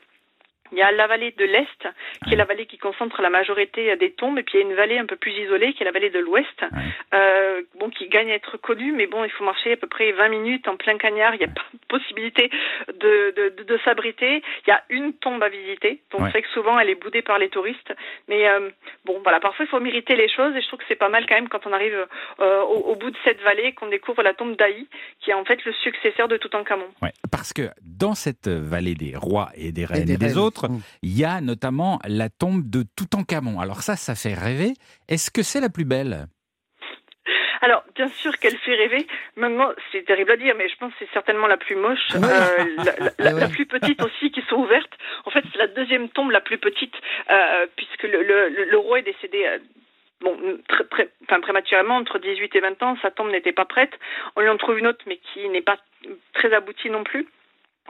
Il y a la vallée de l'Est, qui est la vallée qui concentre la majorité des tombes, et puis il y a une vallée un peu plus isolée, qui est la vallée de l'Ouest, euh, bon, qui gagne à être connue, mais bon, il faut marcher à peu près 20 minutes en plein cagnard, il n'y a pas de possibilité de, de, de, de s'abriter. Il y a une tombe à visiter, donc Ouais. c'est que souvent elle est boudée par les touristes. Mais euh, bon, voilà, parfois il faut mériter les choses, et je trouve que c'est pas mal quand même quand on arrive euh, au, au bout de cette vallée, qu'on découvre la tombe d'Aï, qui est en fait le successeur de Toutankhamon. Ouais, parce que dans cette vallée des rois et des reines et des des, reines. Autres, Mm. il y a notamment la tombe de Toutankhamon. Alors ça, ça fait rêver. Est-ce que c'est la plus belle? Alors, bien sûr qu'elle fait rêver. Maintenant, c'est terrible à dire, mais je pense que c'est certainement la plus moche. Euh, la, la- la- Ouais. la plus petite aussi qui sont ouvertes. En fait, c'est la deuxième tombe la plus petite, euh, puisque le, le, le- le roi est décédé. euh, Bon, très, très, enfin, prématurément, entre 18 et 20 ans, sa tombe n'était pas prête. On lui en trouve une autre, mais qui n'est pas très aboutie non plus.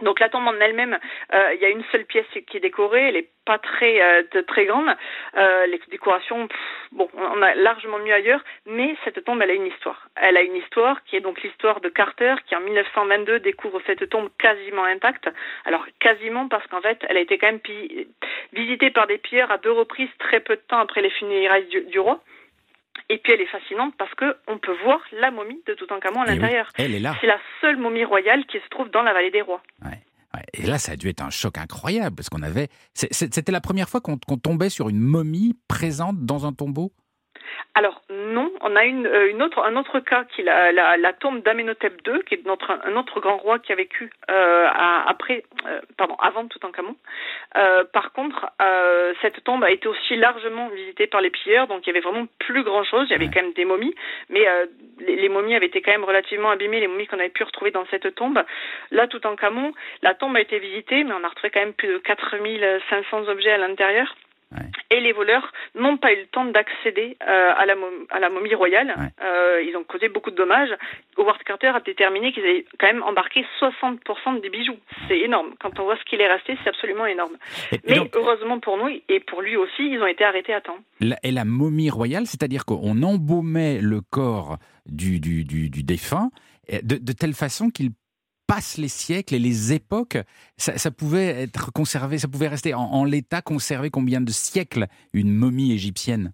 Donc la tombe en elle-même, euh, il y a une seule pièce qui est décorée, elle est pas très euh, très grande. Euh, les décorations, pff, bon, on a largement mieux ailleurs, mais cette tombe, elle a une histoire. Elle a une histoire qui est donc l'histoire de Carter, qui en 1922 découvre cette tombe quasiment intacte. Alors quasiment parce qu'en fait, elle a été quand même visitée par des pilleurs à deux reprises très peu de temps après les funérailles du roi. Et puis elle est fascinante parce que on peut voir la momie de Toutankhamon à Eh oui, l'intérieur. Elle est là. C'est la seule momie royale qui se trouve dans la vallée des rois. Ouais, Et là, ça a dû être un choc incroyable parce qu'on avait. C'était la première fois qu'on qu'on tombait sur une momie présente dans un tombeau? Alors non, on a une, euh, une autre, un autre cas qui est la, la, la tombe d'Amenhotep II, qui est notre, un autre grand roi qui a vécu euh, à- après, euh, pardon, avant Toutankhamon. Euh, par contre, euh, cette tombe a été aussi largement visitée par les pilleurs, donc il y avait vraiment plus grand chose. Il y avait quand même des momies, mais euh, les, les momies avaient été quand même relativement abîmées, les momies qu'on avait pu retrouver dans cette tombe. Là, Toutankhamon, la tombe a été visitée, mais on a retrouvé quand même plus de 4500 objets à l'intérieur. Ouais. Et les voleurs n'ont pas eu le temps d'accéder euh, à, la mom- à la momie royale. Ouais. Euh, ils ont causé beaucoup de dommages. Howard Carter a déterminé qu'ils avaient quand même embarqué 60% des bijoux. C'est énorme. Quand on voit ce qu'il est resté, c'est absolument énorme. Et, et Mais donc, heureusement pour nous et pour lui aussi, ils ont été arrêtés à temps. la, et la momie royale, c'est-à-dire qu'on embaumait le corps du, du, du, du défunt de telle façon qu'il passe les siècles et les époques, ça, ça pouvait être conservé, ça pouvait rester en, en l'état conservé combien de siècles une momie égyptienne?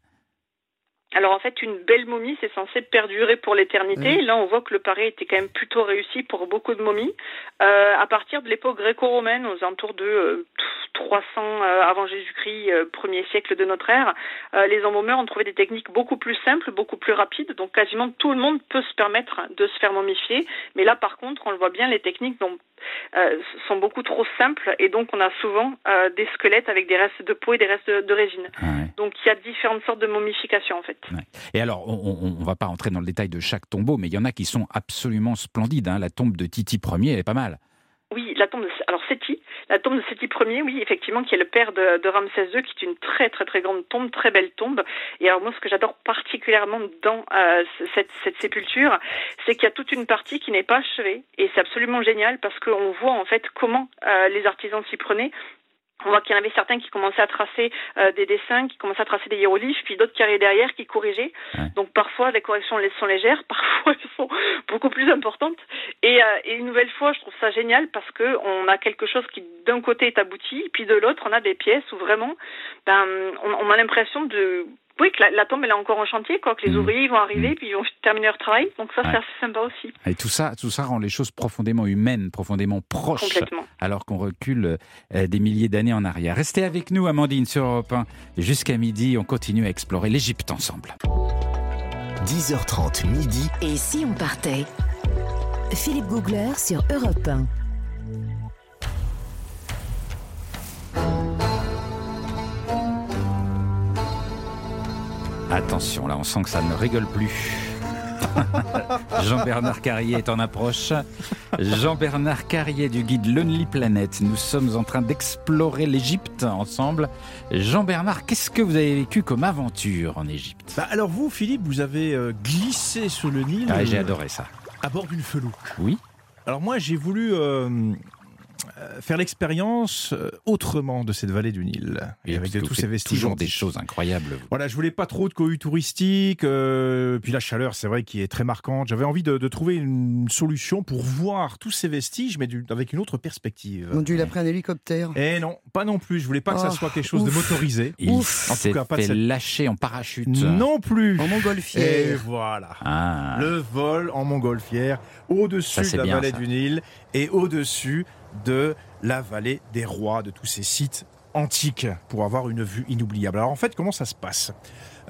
Alors en fait, une belle momie, c'est censé perdurer pour l'éternité. Là, on voit que le pari était quand même plutôt réussi pour beaucoup de momies. Euh, à partir de l'époque gréco-romaine, aux alentours de euh, 300 euh, avant Jésus-Christ, euh, premier siècle de notre ère, euh, les embaumeurs ont trouvé des techniques beaucoup plus simples, beaucoup plus rapides. Donc quasiment tout le monde peut se permettre de se faire momifier. Mais là, par contre, on le voit bien, les techniques dont euh, sont beaucoup trop simples et donc on a souvent euh, des squelettes avec des restes de peau et des restes de, de résine. Ah ouais. Donc il y a différentes sortes de momification en fait. Et alors, on ne va pas entrer dans le détail de chaque tombeau, mais il y en a qui sont absolument splendides. hein. La tombe de Titi Ier, elle est pas mal. Oui, la tombe de alors Séti, la tombe de Séti Ier, oui, effectivement, qui est le père de, de Ramsès II, qui est une très très très grande tombe, très belle tombe. Et alors moi, ce que j'adore particulièrement dans euh, cette, cette sépulture, c'est qu'il y a toute une partie qui n'est pas achevée, et c'est absolument génial parce qu'on voit en fait comment euh, les artisans s'y prenaient. On voit qu'il y en avait certains qui commençaient à tracer euh, des dessins, qui commençaient à tracer des hiéroglyphes, puis d'autres qui arrivaient derrière, qui corrigeaient. Ouais. Donc parfois les corrections sont légères, parfois elles sont beaucoup plus importantes. Et, euh, et une nouvelle fois, je trouve ça génial parce que on a quelque chose qui d'un côté est abouti, puis de l'autre on a des pièces où vraiment, ben, on, on a l'impression de oui, que la, la tombe elle est encore en chantier, quoi, que les Mhm. ouvriers vont arriver, Mhm. puis ils vont terminer leur travail. Donc ça, Ouais. c'est assez sympa aussi, Et tout ça, tout ça rend les choses profondément humaines, profondément proches, complètement. alors qu'on recule euh, des milliers d'années en arrière. Restez avec nous, Amandine, sur Europe 1. Jusqu'à midi, on continue à explorer l'Égypte ensemble. 10h30 midi. Et si on partait? Philippe Googler sur Europe 1. Attention, là, on sent que ça ne rigole plus. Jean-Bernard Carrier est en approche. Jean-Bernard Carrier du guide Lonely Planet. Nous sommes en train d'explorer l'Égypte ensemble. Jean-Bernard, qu'est-ce que vous avez vécu comme aventure en Égypte? Bah, alors vous, Philippe, vous avez euh, glissé sur le Nil Ah, J'ai euh, adoré ça. à bord d'une felouque. Oui. Alors moi, j'ai voulu euh, faire l'expérience euh, autrement de cette vallée du Nil. Et avec de tous ces vestiges toujours des choses incroyables. vous. Voilà, je voulais pas trop de cohue touristique, euh, puis la chaleur, c'est vrai, qui est très marquante. J'avais envie de, de trouver une solution pour voir tous ces vestiges, mais du- avec une autre perspective. Il a pris un hélicoptère. Et non, pas non plus. Je voulais pas que ça Oh, soit quelque chose de ouf. motorisé. Il Ouf. En tout cas, pas de fait cette- lâcher en parachute. Non plus. En Et montgolfière. voilà. Ah. Le vol en montgolfière au-dessus de la bien, vallée ça. du Nil et au-dessus de la vallée des rois, de tous ces sites antiques pour avoir une vue inoubliable. Alors en fait, comment ça se passe?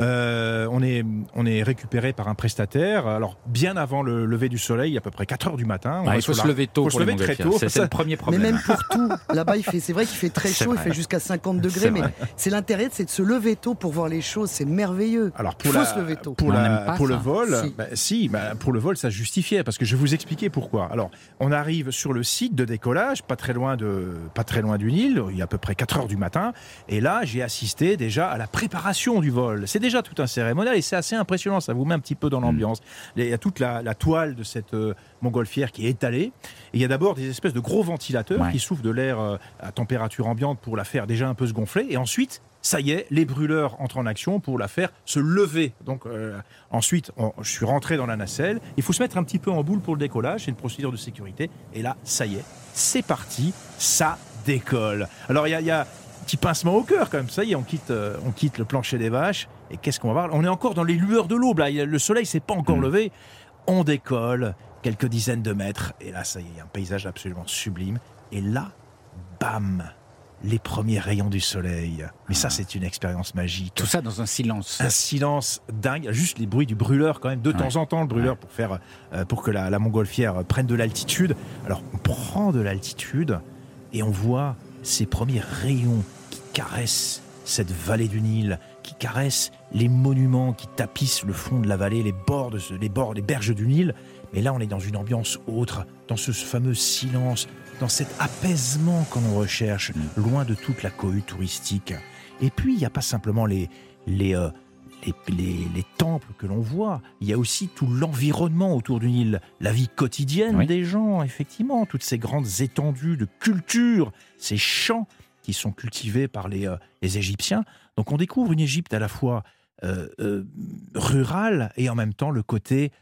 Euh, on, est, on est récupéré par un prestataire, alors bien avant le lever du soleil, à peu près 4 heures du matin. on Ah, va il faut se lever tôt faut pour se lever très tôt. C'est le premier Mais problème. même pour tout, là-bas, il fait, c'est vrai qu'il fait très chaud, il fait jusqu'à 50 C'est degrés, mais c'est l'intérêt, c'est de se lever tôt pour voir les choses, c'est merveilleux. Alors pour, Faut la- se lever tôt. pour, Mais on la- n'aime pas pour le vol, Si. bah, si, bah, pour le vol, ça justifiait parce que je vais vous expliquer pourquoi. Alors, on arrive sur le site de décollage, pas très loin de, pas très loin du Nil, il y a à peu près 4 heures du matin, et là, j'ai assisté déjà à la préparation du vol. C'est déjà tout un cérémonial et c'est assez impressionnant. Ça vous met un petit peu dans l'ambiance. Il y a toute la, la toile de cette euh, montgolfière qui est étalée. Et il y a d'abord des espèces de gros ventilateurs Ouais. qui soufflent de l'air euh, à température ambiante pour la faire déjà un peu se gonfler. Et ensuite, ça y est, les brûleurs entrent en action pour la faire se lever. Donc euh, ensuite, on- je suis rentré dans la nacelle. Il faut se mettre un petit peu en boule pour le décollage. C'est une procédure de sécurité. Et là, ça y est, c'est parti. Ça décolle. Alors il y a, y a un petit pincement au cœur quand même. Ça y est, on quitte, euh, on quitte le plancher des vaches. Et qu'est-ce qu'on va voir? On est encore dans les lueurs de l'aube. Là, le soleil s'est pas encore Mm. levé. On décolle quelques dizaines de mètres. Et là, ça y est, un paysage absolument sublime. Et là, bam, les premiers rayons du soleil. Mais ça, c'est une expérience magique. Tout ça dans un silence. Un silence dingue, juste les bruits du brûleur quand même, de Ouais. temps en temps le brûleur pour faire, euh, pour que la, la montgolfière prenne de l'altitude. Alors on prend de l'altitude et on voit ces premiers rayons qui caressent cette vallée du Nil, qui caressent les monuments qui tapissent le fond de la vallée, les bords, de ce- les bords, les berges du Nil. Mais là, on est dans une ambiance autre, dans ce fameux silence, dans cet apaisement qu'on recherche, loin de toute la cohue touristique. Et puis, il n'y a pas simplement les, les, euh, les, les- les temples que l'on voit, il y a aussi tout l'environnement autour du Nil, la vie quotidienne Oui. des gens, effectivement, toutes ces grandes étendues de culture, ces champs qui sont cultivés par les, euh, les Égyptiens. Donc on découvre une Égypte à la fois euh, euh, rurale et en même temps le côté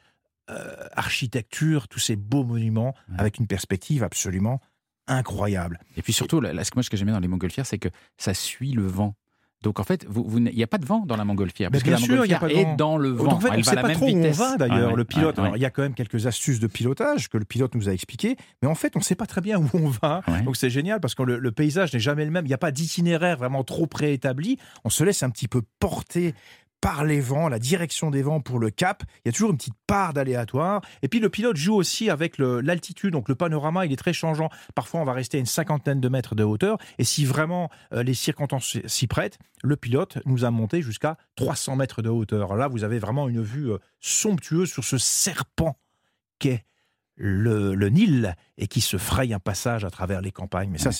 euh, architecture, tous ces beaux monuments Ouais. avec une perspective absolument incroyable. Et puis surtout, là, ce que moi, ce que j'aime bien dans les montgolfières, c'est que ça suit le vent. Donc en fait, vous, vous n- il n'y a pas de vent dans la montgolfière. Parce que bien la sûr, il y a pas de est vent. dans le vent. Donc en fait, Elle on ne sait pas trop où on va d'ailleurs, Ouais, le ouais, pilote. ouais, Alors, il y a quand même quelques astuces de pilotage que le pilote nous a expliquées, mais en fait, on ne sait pas très bien où on va. ouais. Donc c'est génial parce que le, le paysage n'est jamais le même. Il n'y a pas d'itinéraire vraiment trop préétabli. On se laisse un petit peu porter par les vents, la direction des vents pour le cap. Il y a toujours une petite part d'aléatoire. Et puis le pilote joue aussi avec l'altitude. Donc le panorama, il est très changeant. Parfois, on va rester à une cinquantaine de mètres de hauteur. Et si vraiment euh, les circonstances s'y prêtent, le pilote nous a monté jusqu'à 300 mètres de hauteur. Là, vous avez vraiment une vue euh, somptueuse sur ce serpent qu'est le, le Nil et qui se fraye un passage à travers les campagnes. Mais ça,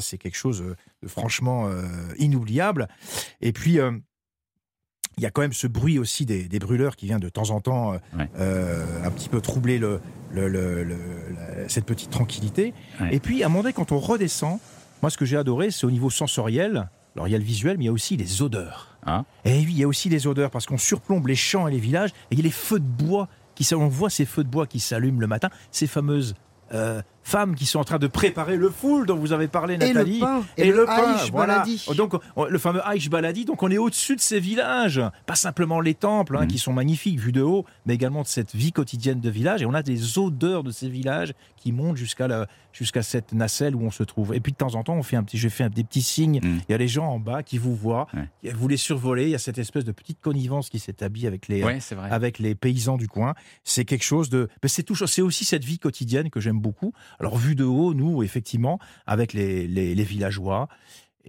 c'est quelque chose euh, de franchement euh, inoubliable. Et puis, euh, il y a quand même ce bruit aussi des, des brûleurs qui vient de temps en temps euh, Ouais. euh, un petit peu troubler le, le- le- le- la- cette petite tranquillité. Ouais. Et puis, à un moment donné, quand on redescend, moi, ce que j'ai adoré, c'est au niveau sensoriel. Alors, il y a le visuel, mais il y a aussi les odeurs. Ah. Et oui, il y a aussi les odeurs, parce qu'on surplombe les champs et les villages, et il y a les feux de bois qui on voit ces feux de bois qui s'allument le matin, ces fameuses euh, femmes qui sont en train de préparer le foule dont vous avez parlé, Et Nathalie. le pain, Et, le, pain, Aïch voilà. Baladi. Donc, on- le fameux Aïch Baladi, donc on est au-dessus de ces villages. Pas simplement les temples, hein, Mhm. qui sont magnifiques vus de haut, mais également de cette vie quotidienne de village. Et on a des odeurs de ces villages qui montent jusqu'à cette nacelle où on se trouve. Et puis de temps en temps, on fait un petit, je fais un- des petits signes. Mhm. Il y a les gens en bas qui vous voient, Ouais. vous les survolez. Il y a cette espèce de petite connivence qui s'établit avec les, Ouais, avec les paysans du coin. C'est quelque chose de. mais C'est toujours, c'est aussi cette vie quotidienne que j'aime beaucoup. Alors vu de haut, nous effectivement, avec les, les, les villageois.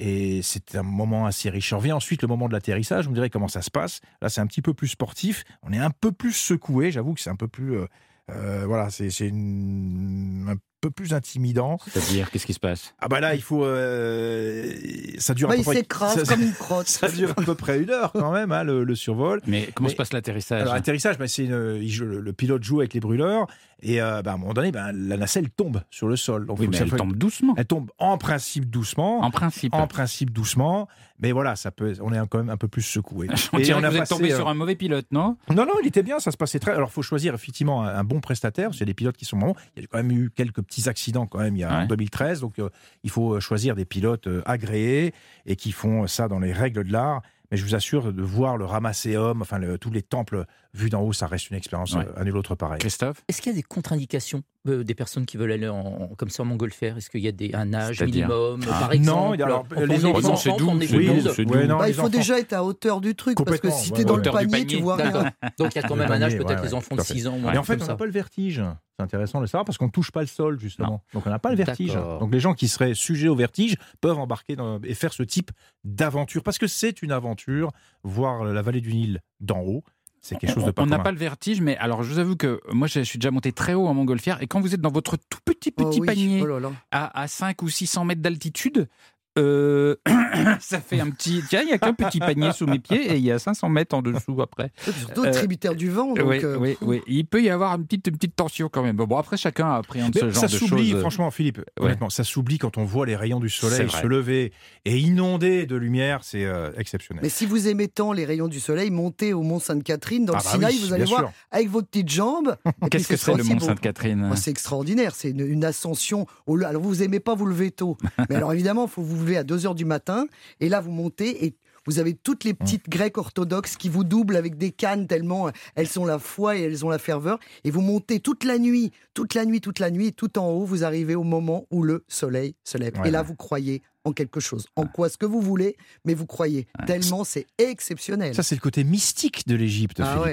Et c'est un moment assez riche. On revient ensuite le moment de l'atterrissage. Vous me direz comment ça se passe. Là, c'est un petit peu plus sportif. On est un peu plus secoué. J'avoue que c'est un peu plus. euh, euh, voilà, c'est un peu plus intimidant. C'est-à-dire, qu'est-ce qui se passe? Ah bah là, il faut. euh, ça dure Bah, à peu il près. ça, comme une crotte. ça dure à peu près une heure quand même, hein, le, le survol. Mais comment Mais- se passe l'atterrissage? Alors, atterrissage, bah, le pilote joue avec les brûleurs et euh, bah, à un moment donné, bah, la nacelle tombe sur le sol. Donc, Oui, mais ça elle fait- tombe doucement. elle tombe en principe doucement. En principe. En principe doucement, mais voilà, ça peut, on est quand même un peu plus secoué. On Et a vous êtes passé, tombé euh, sur un mauvais pilote, non? Non, non, il était bien, ça se passait très. Alors, faut choisir effectivement un, bon prestataire. parce qu'il y a des pilotes qui sont bons. Il y a quand même eu quelques petits accidents quand même. Il y a en Ouais. 2013, donc euh, il faut euh, choisir des pilotes agréés et qui font ça dans les règles de l'art. Mais je vous assure de voir le ramasséum, enfin le- tous les temples vus d'en haut, ça reste une expérience Ouais. euh, à nul autre pareil. Christophe? Est-ce qu'il y a des contre-indications? Euh, des personnes qui veulent aller en, en- comme ça en montgolfière Est-ce qu'il y a des, un âge minimum, Ah. par Non, exemple il y a- alors, les emmener enfants, des c'est non, Bah, les il faut enfants- déjà être à hauteur du truc, parce que si ouais, t'es dans ouais. le panier, panier. tu vois rien. Donc il y a quand même un âge peut-être les enfants de à fait. 6 ans. Et en fait, on n'a pas le vertige. C'est intéressant de le savoir parce qu'on ne touche pas le sol, justement. Donc, on n'a pas le vertige. Donc, les gens qui seraient sujets au vertige peuvent embarquer dans- et faire ce type d'aventure. Parce que c'est une aventure, voir la vallée du Nil d'en haut. C'est quelque chose de pas On n'a pas le vertige, mais alors je vous avoue que moi je suis déjà monté très haut en montgolfière et quand vous êtes dans votre tout petit Oh petit oui, panier oh là là. à, à 5 ou 600 mètres d'altitude, euh, ça fait un petit. Tiens, il n'y a qu'un petit panier sous mes pieds et il y a 500 mètres en dessous après. Surtout Euh, tributaire du vent. Donc, oui, euh, oui, oui. Il peut y avoir une petite, une petite tension quand même. Bon, après, chacun appréhende Mais ce genre ça de s'oublie, choses. franchement, Philippe. Honnêtement, ça s'oublie quand on voit les rayons du soleil se lever et inonder de lumière. C'est euh, exceptionnel. Mais si vous aimez tant les rayons du soleil, montez au Mont Sainte-Catherine, dans Ah le bah Sinaï, oui, vous allez voir sûr. avec vos petites jambes. Qu'est-ce que c'est le Mont. Sainte-Catherine? Oh, c'est extraordinaire, c'est une, une ascension. Au, alors vous aimez pas vous lever tôt, mais alors évidemment, il faut vous lever à 2 heures du matin, et là vous montez et vous avez toutes les petites grecques orthodoxes qui vous doublent avec des cannes tellement euh, elles sont la foi et elles ont la ferveur, et vous montez toute la nuit, toute la nuit, toute la nuit, et tout en haut, vous arrivez au moment où le soleil se lève. Ouais, et là, ouais. vous croyez en quelque chose, en quoi ce que vous voulez, mais vous croyez. Tellement c'est exceptionnel. Ça, c'est le côté mystique de l'Égypte, ah.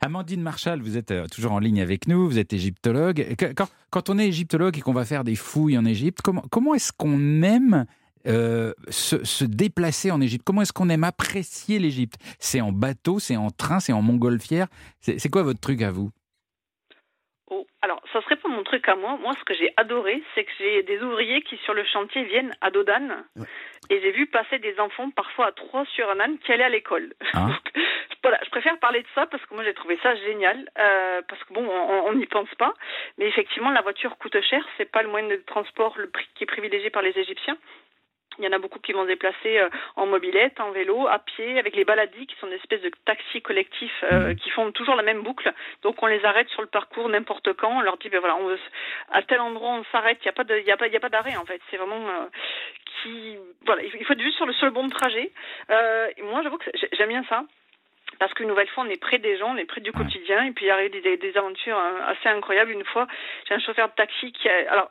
Amandine Marshall, vous êtes euh, toujours en ligne avec nous, vous êtes égyptologue. Quand, quand on est égyptologue et qu'on va faire des fouilles en Égypte, comment, comment est-ce qu'on aime euh, se, se déplacer en Égypte Comment est-ce qu'on aime apprécier l'Égypte? C'est en bateau, c'est en train, c'est en montgolfière C'est quoi votre truc à vous? Oh, alors, ça serait pas mon truc à moi. Moi, ce que j'ai adoré, c'est que j'ai des ouvriers qui, sur le chantier, viennent à. Ouais. Et j'ai vu passer des enfants, parfois à trois sur un âne, qui allaient à l'école. Hein Donc, voilà, je préfère parler de ça parce que moi, j'ai trouvé ça génial. euh, parce que bon, on on n'y pense pas. Mais effectivement, la voiture coûte cher. C'est pas le moyen de transport le prix qui est privilégié par les Égyptiens. Il y en a beaucoup qui vont se déplacer euh, en mobilette, en vélo, à pied, avec les baladis, qui sont des espèces de taxis collectifs euh, qui font toujours la même boucle. Donc on les arrête sur le parcours n'importe quand. On leur dit, ben voilà, on veut, à tel endroit on s'arrête. Il n'y a pas de, il y a pas, il y a pas d'arrêt en fait. C'est vraiment euh, qui, voilà, il faut être juste sur le sur le bon trajet. Euh, et moi, j'avoue que j'ai- j'aime bien ça. Parce qu'une nouvelle fois, on est près des gens, on est près du quotidien, et puis il y a eu des, des aventures euh, assez incroyables. Une fois, j'ai un chauffeur de taxi qui, a, alors,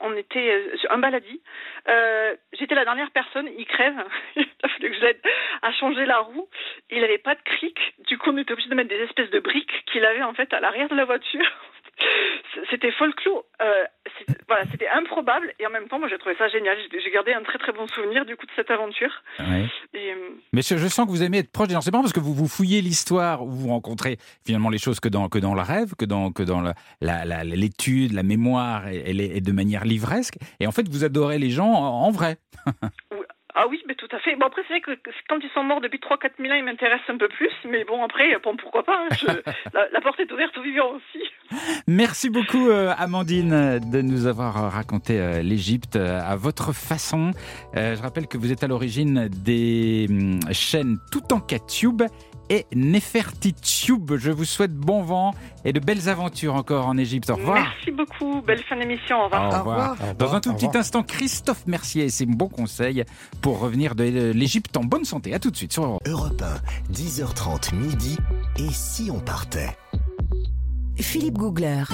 on, était euh, un baladi. Euh, J'étais la dernière personne, il crève. il a fallu que j'aide à changer la roue. Il n'avait pas de cric. Du coup, on était obligé de mettre des espèces de briques qu'il avait en fait à l'arrière de la voiture. C'était folklore. Euh, voilà, c'était improbable et en même temps, moi, j'ai trouvé ça génial. J'ai gardé un très très bon souvenir du coup de cette aventure. Ouais. Et, euh, Mais je, je sens que vous aimez être proche des gens. C'est pas parce que vous vous fouillez l'histoire où vous rencontrez finalement les choses que dans, que dans le rêve, que dans, que dans la- la- la- l'étude, la, mémoire et, et de manière livresque. Et en fait, vous adorez les gens en, en vrai. Ah oui, mais tout à fait. Bon, après, c'est vrai que quand ils sont morts depuis 3-4 000 ans, ils m'intéressent un peu plus. Mais bon, après, bon, pourquoi pas hein, je- la, la porte est ouverte aux vivants aussi. Merci beaucoup, euh, Amandine, de nous avoir raconté euh, l'Égypte euh, à votre façon. Je rappelle que vous êtes à l'origine des hum, chaînes Tout en Tube et Nefertitube. Je vous souhaite bon vent et de belles aventures encore en Égypte. Au revoir. Merci beaucoup. Belle fin d'émission. Au revoir. Au Au revoir. revoir. Dans un tout petit instant, Christophe Mercier et ses bons conseils pour revenir de l'Égypte en bonne santé. À tout de suite sur Europe. Europe 1, 10h30 midi. Et si on partait? Philippe Googler.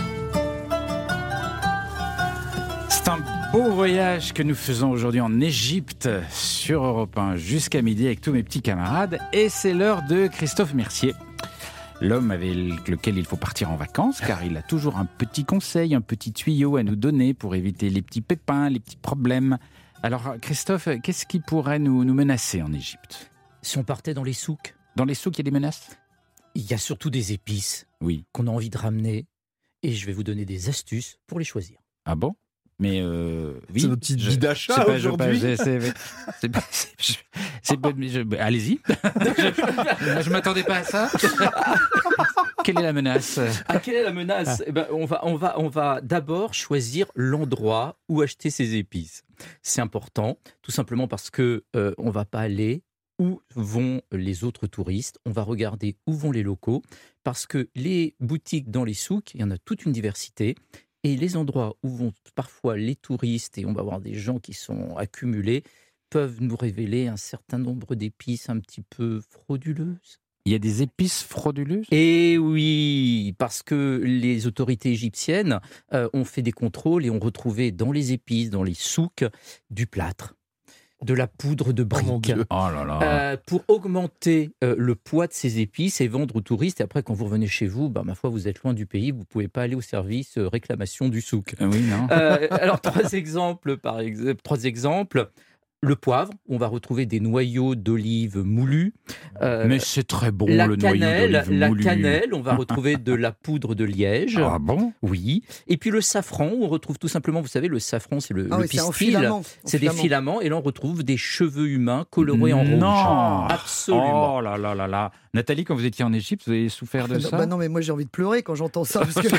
Beau voyage que nous faisons aujourd'hui en Égypte sur Europe 1 jusqu'à midi avec tous mes petits camarades. Et c'est l'heure de Christophe Mercier. L'homme avec lequel il faut partir en vacances, car il a toujours un petit conseil, un petit tuyau à nous donner pour éviter les petits pépins, les petits problèmes Alors, Christophe, qu'est-ce qui pourrait nous, nous menacer en Égypte? Si on partait dans les souks, Dans les souks, il y a des menaces? Il y a surtout des épices Oui. qu'on a envie de ramener et je vais vous donner des astuces pour les choisir. Ah bon? Mais euh, oui. C'est notre petite je- vie d'achat c'est pas- je- aujourd'hui. Allez-y. je je m'attendais pas à ça. Quelle est la menace? Ah, quelle est la menace? Eh ben, on va, on va, on va d'abord choisir l'endroit où acheter ces épices. C'est important, tout simplement parce que euh, on va pas aller où vont les autres touristes. On va regarder où vont les locaux, parce que les boutiques dans les souks, il y en a toute une diversité. Et les endroits où vont parfois les touristes, et on va avoir des gens qui sont accumulés, peuvent nous révéler un certain nombre d'épices un petit peu frauduleuses. Il y a des épices frauduleuses? Et oui, parce que les autorités égyptiennes euh, ont fait des contrôles et ont retrouvé dans les épices, dans les souks, du plâtre, de la poudre de Oh. Dieu. Oh là là. euh, pour augmenter euh, le poids de ces épices et vendre aux touristes. Et après, quand vous revenez chez vous, bah, ma foi, vous êtes loin du pays, vous pouvez pas aller au service euh, réclamation du souk. Euh, Oui, non Euh, alors, trois exemples, par exemple. Trois exemples. Le poivre, on va retrouver des noyaux d'olive moulus. Euh, Mais c'est très bon, la le noyau cannelle, d'olive la cannelle, on va retrouver de la poudre de liège. Ah bon? Oui. Et puis le safran, on retrouve tout simplement, vous savez, le safran, c'est le, Ah le oui, pistil. C'est des filament. filaments. Et là, on retrouve des cheveux humains colorés en Non. rouge. Absolument. Oh là là là là. Nathalie, quand vous étiez en Égypte, vous avez souffert de Non, ça? bah non, mais moi j'ai envie de pleurer quand j'entends ça. Parce que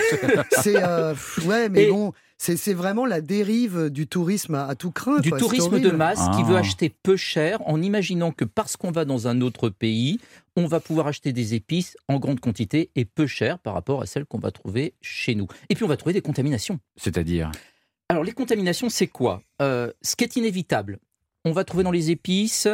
c'est. euh, ouais, mais Et- bon, c'est vraiment la dérive du tourisme à, à tout craint. du quoi, tourisme de masse qui Ah. veut acheter peu cher en imaginant que parce qu'on va dans un autre pays, on va pouvoir acheter des épices en grande quantité et peu cher par rapport à celles qu'on va trouver chez nous. Et puis on va trouver des contaminations. C'est-à-dire Alors les contaminations, c'est quoi? Euh, Ce qui est inévitable, on va trouver dans les épices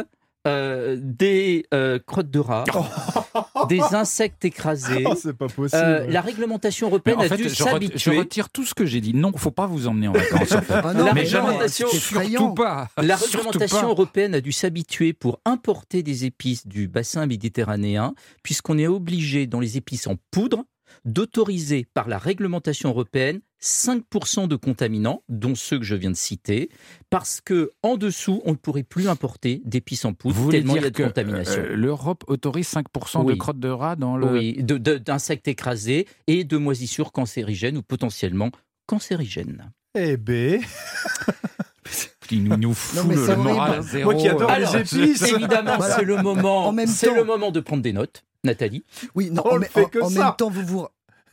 euh, des euh, crottes de rat, des insectes écrasés. Oh, c'est pas possible. Euh, la réglementation Mais européenne en a fait, dû je, re- je s'habituer. retire tout ce que j'ai dit. Non, faut pas vous emmener en vacances. en fait. Ah non, La mais réglementation- Surtout pas. La réglementation pas. européenne a dû s'habituer pour importer des épices du bassin méditerranéen, puisqu'on est obligé dans les épices en poudre d'autoriser par la réglementation européenne 5% de contaminants, dont ceux que je viens de citer, parce que en dessous, on ne pourrait plus importer d'épices en poudre Vous voulez tellement il y a dire de contamination. euh, l'Europe autorise 5% de Oui. crottes de rat dans le... Oui, de- de- d'insectes écrasés et de moisissures cancérigènes ou potentiellement cancérigènes. Eh ben, Il nous, nous fout mais le, c'est le moral à zéro. Moi qui adore Alors, les épices. Évidemment, Voilà. c'est le moment, c'est le moment de prendre des notes, Nathalie. Oui, non, On en, le mais- fait en- que en ça. même temps, vous vous.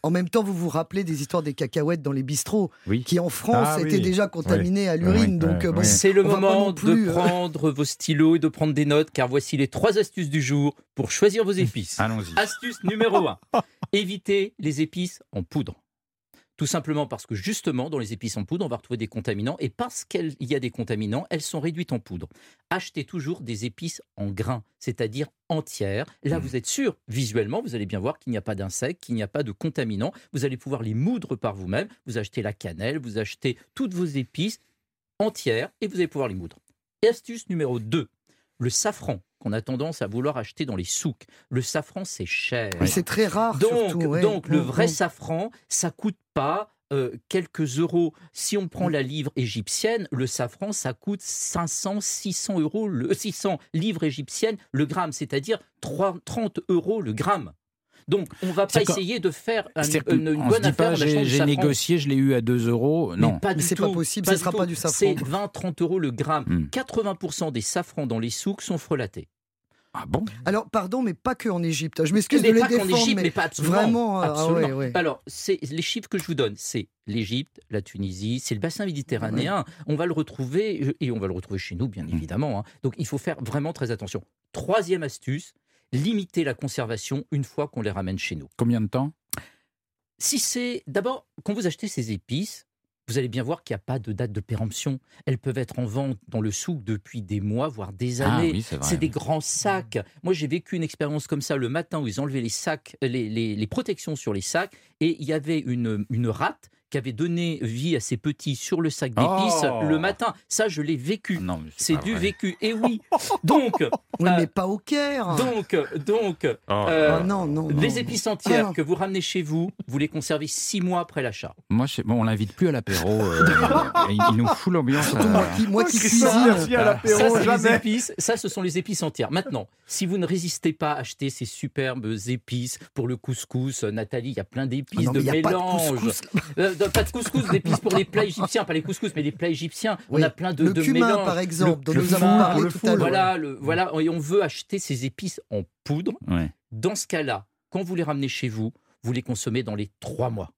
En même temps, vous vous rappelez des histoires des cacahuètes dans les bistrots, Oui. qui en France Ah oui. étaient déjà contaminées à l'urine. Oui, donc, euh, bon. C'est le moment plus, de euh, prendre vos stylos et de prendre des notes, car voici les trois astuces du jour pour choisir vos épices. Allons-y. Astuce numéro 1. Évitez les épices en poudre. Tout simplement parce que justement, dans les épices en poudre, on va retrouver des contaminants et parce qu'il y a des contaminants, elles sont réduites en poudre. Achetez toujours des épices en grains, c'est-à-dire entières. Là, vous êtes sûr, visuellement, vous allez bien voir qu'il n'y a pas d'insectes, qu'il n'y a pas de contaminants. Vous allez pouvoir les moudre par vous-même. Vous achetez la cannelle, vous achetez toutes vos épices entières et vous allez pouvoir les moudre. Et astuce numéro 2. Le safran qu'on a tendance à vouloir acheter dans les souks. Le safran, c'est cher. mais c'est très rare. Donc, surtout, ouais. donc le Mm, vrai mm. safran, ça coûte pas euh, quelques euros. Si on prend la livre égyptienne, le safran, ça coûte 500, 600 euros, le, 600 livres égyptiennes le gramme, c'est-à-dire 3 30 euros le gramme. Donc, on va pas essayer de faire un- une, une bonne dit affaire j'ai négocié, je l'ai eu à 2 euros. Mais Non. pas Mais du c'est pas possible, ce du sera tout. pas du safran. C'est 20-30 euros le gramme. Hmm. 80% des safrans dans les souks sont frelatés. Ah bon? Alors, pardon, mais pas que en Égypte. Je m'excuse Mais de les pas qu'en défendre, Égypte, mais mais pas absolument. vraiment, ah, Absolument. ouais, ouais. Alors, c'est les chiffres que je vous donne, c'est l'Égypte, la Tunisie, c'est le bassin méditerranéen. On va le retrouver euh, et on va le retrouver chez nous, Mmh. bien évidemment. hein. Donc, il faut faire vraiment très attention. Troisième astuce limiter la conservation une fois qu'on les ramène chez nous. Combien de temps? Si c'est d'abord quand vous achetez ces épices, vous allez bien voir qu'il n'y a pas de date de péremption. Elles peuvent être en vente dans le souk depuis des mois, voire des Ah années. oui, c'est des grands sacs. Moi, j'ai vécu une expérience comme ça le matin où ils enlevaient les sacs, les, les- les protections sur les sacs, et il y avait une, une rate qui avait donné vie à ses petits sur le sac d'épices Oh le matin. Ça, je l'ai vécu. Non, mais C'est du vrai. vécu. Et oui. Donc, Oui, euh, mais pas au Caire. donc, donc, Oh. euh, Oh, non, non, non. les épices entières Ah. que vous ramenez chez vous, vous les conservez six mois après l'achat. Moi, je bon, on l'invite plus à l'apéro. euh, il, nous fout l'ambiance. Euh, moi qui, moi qui cuisine. merci à l'apéro, ça, les épices. Ça, ce sont les épices entières. Maintenant, si vous ne résistez pas à acheter ces superbes épices pour le couscous, euh, Nathalie, il y a plein Ah d'épices, non, de de mélange. couscous. Euh, de- pas de couscous, d'épices pour les plats égyptiens, pas les couscous, mais les plats égyptiens. Oui. On a plein de, le de cumin, mélanges. par exemple, dont Le- nous avons parlé tout à l'heure. Voilà, le, voilà, et on veut acheter ces épices en poudre. ouais. Dans ce cas-là, quand vous les ramenez chez vous, vous les consommez dans les trois mois.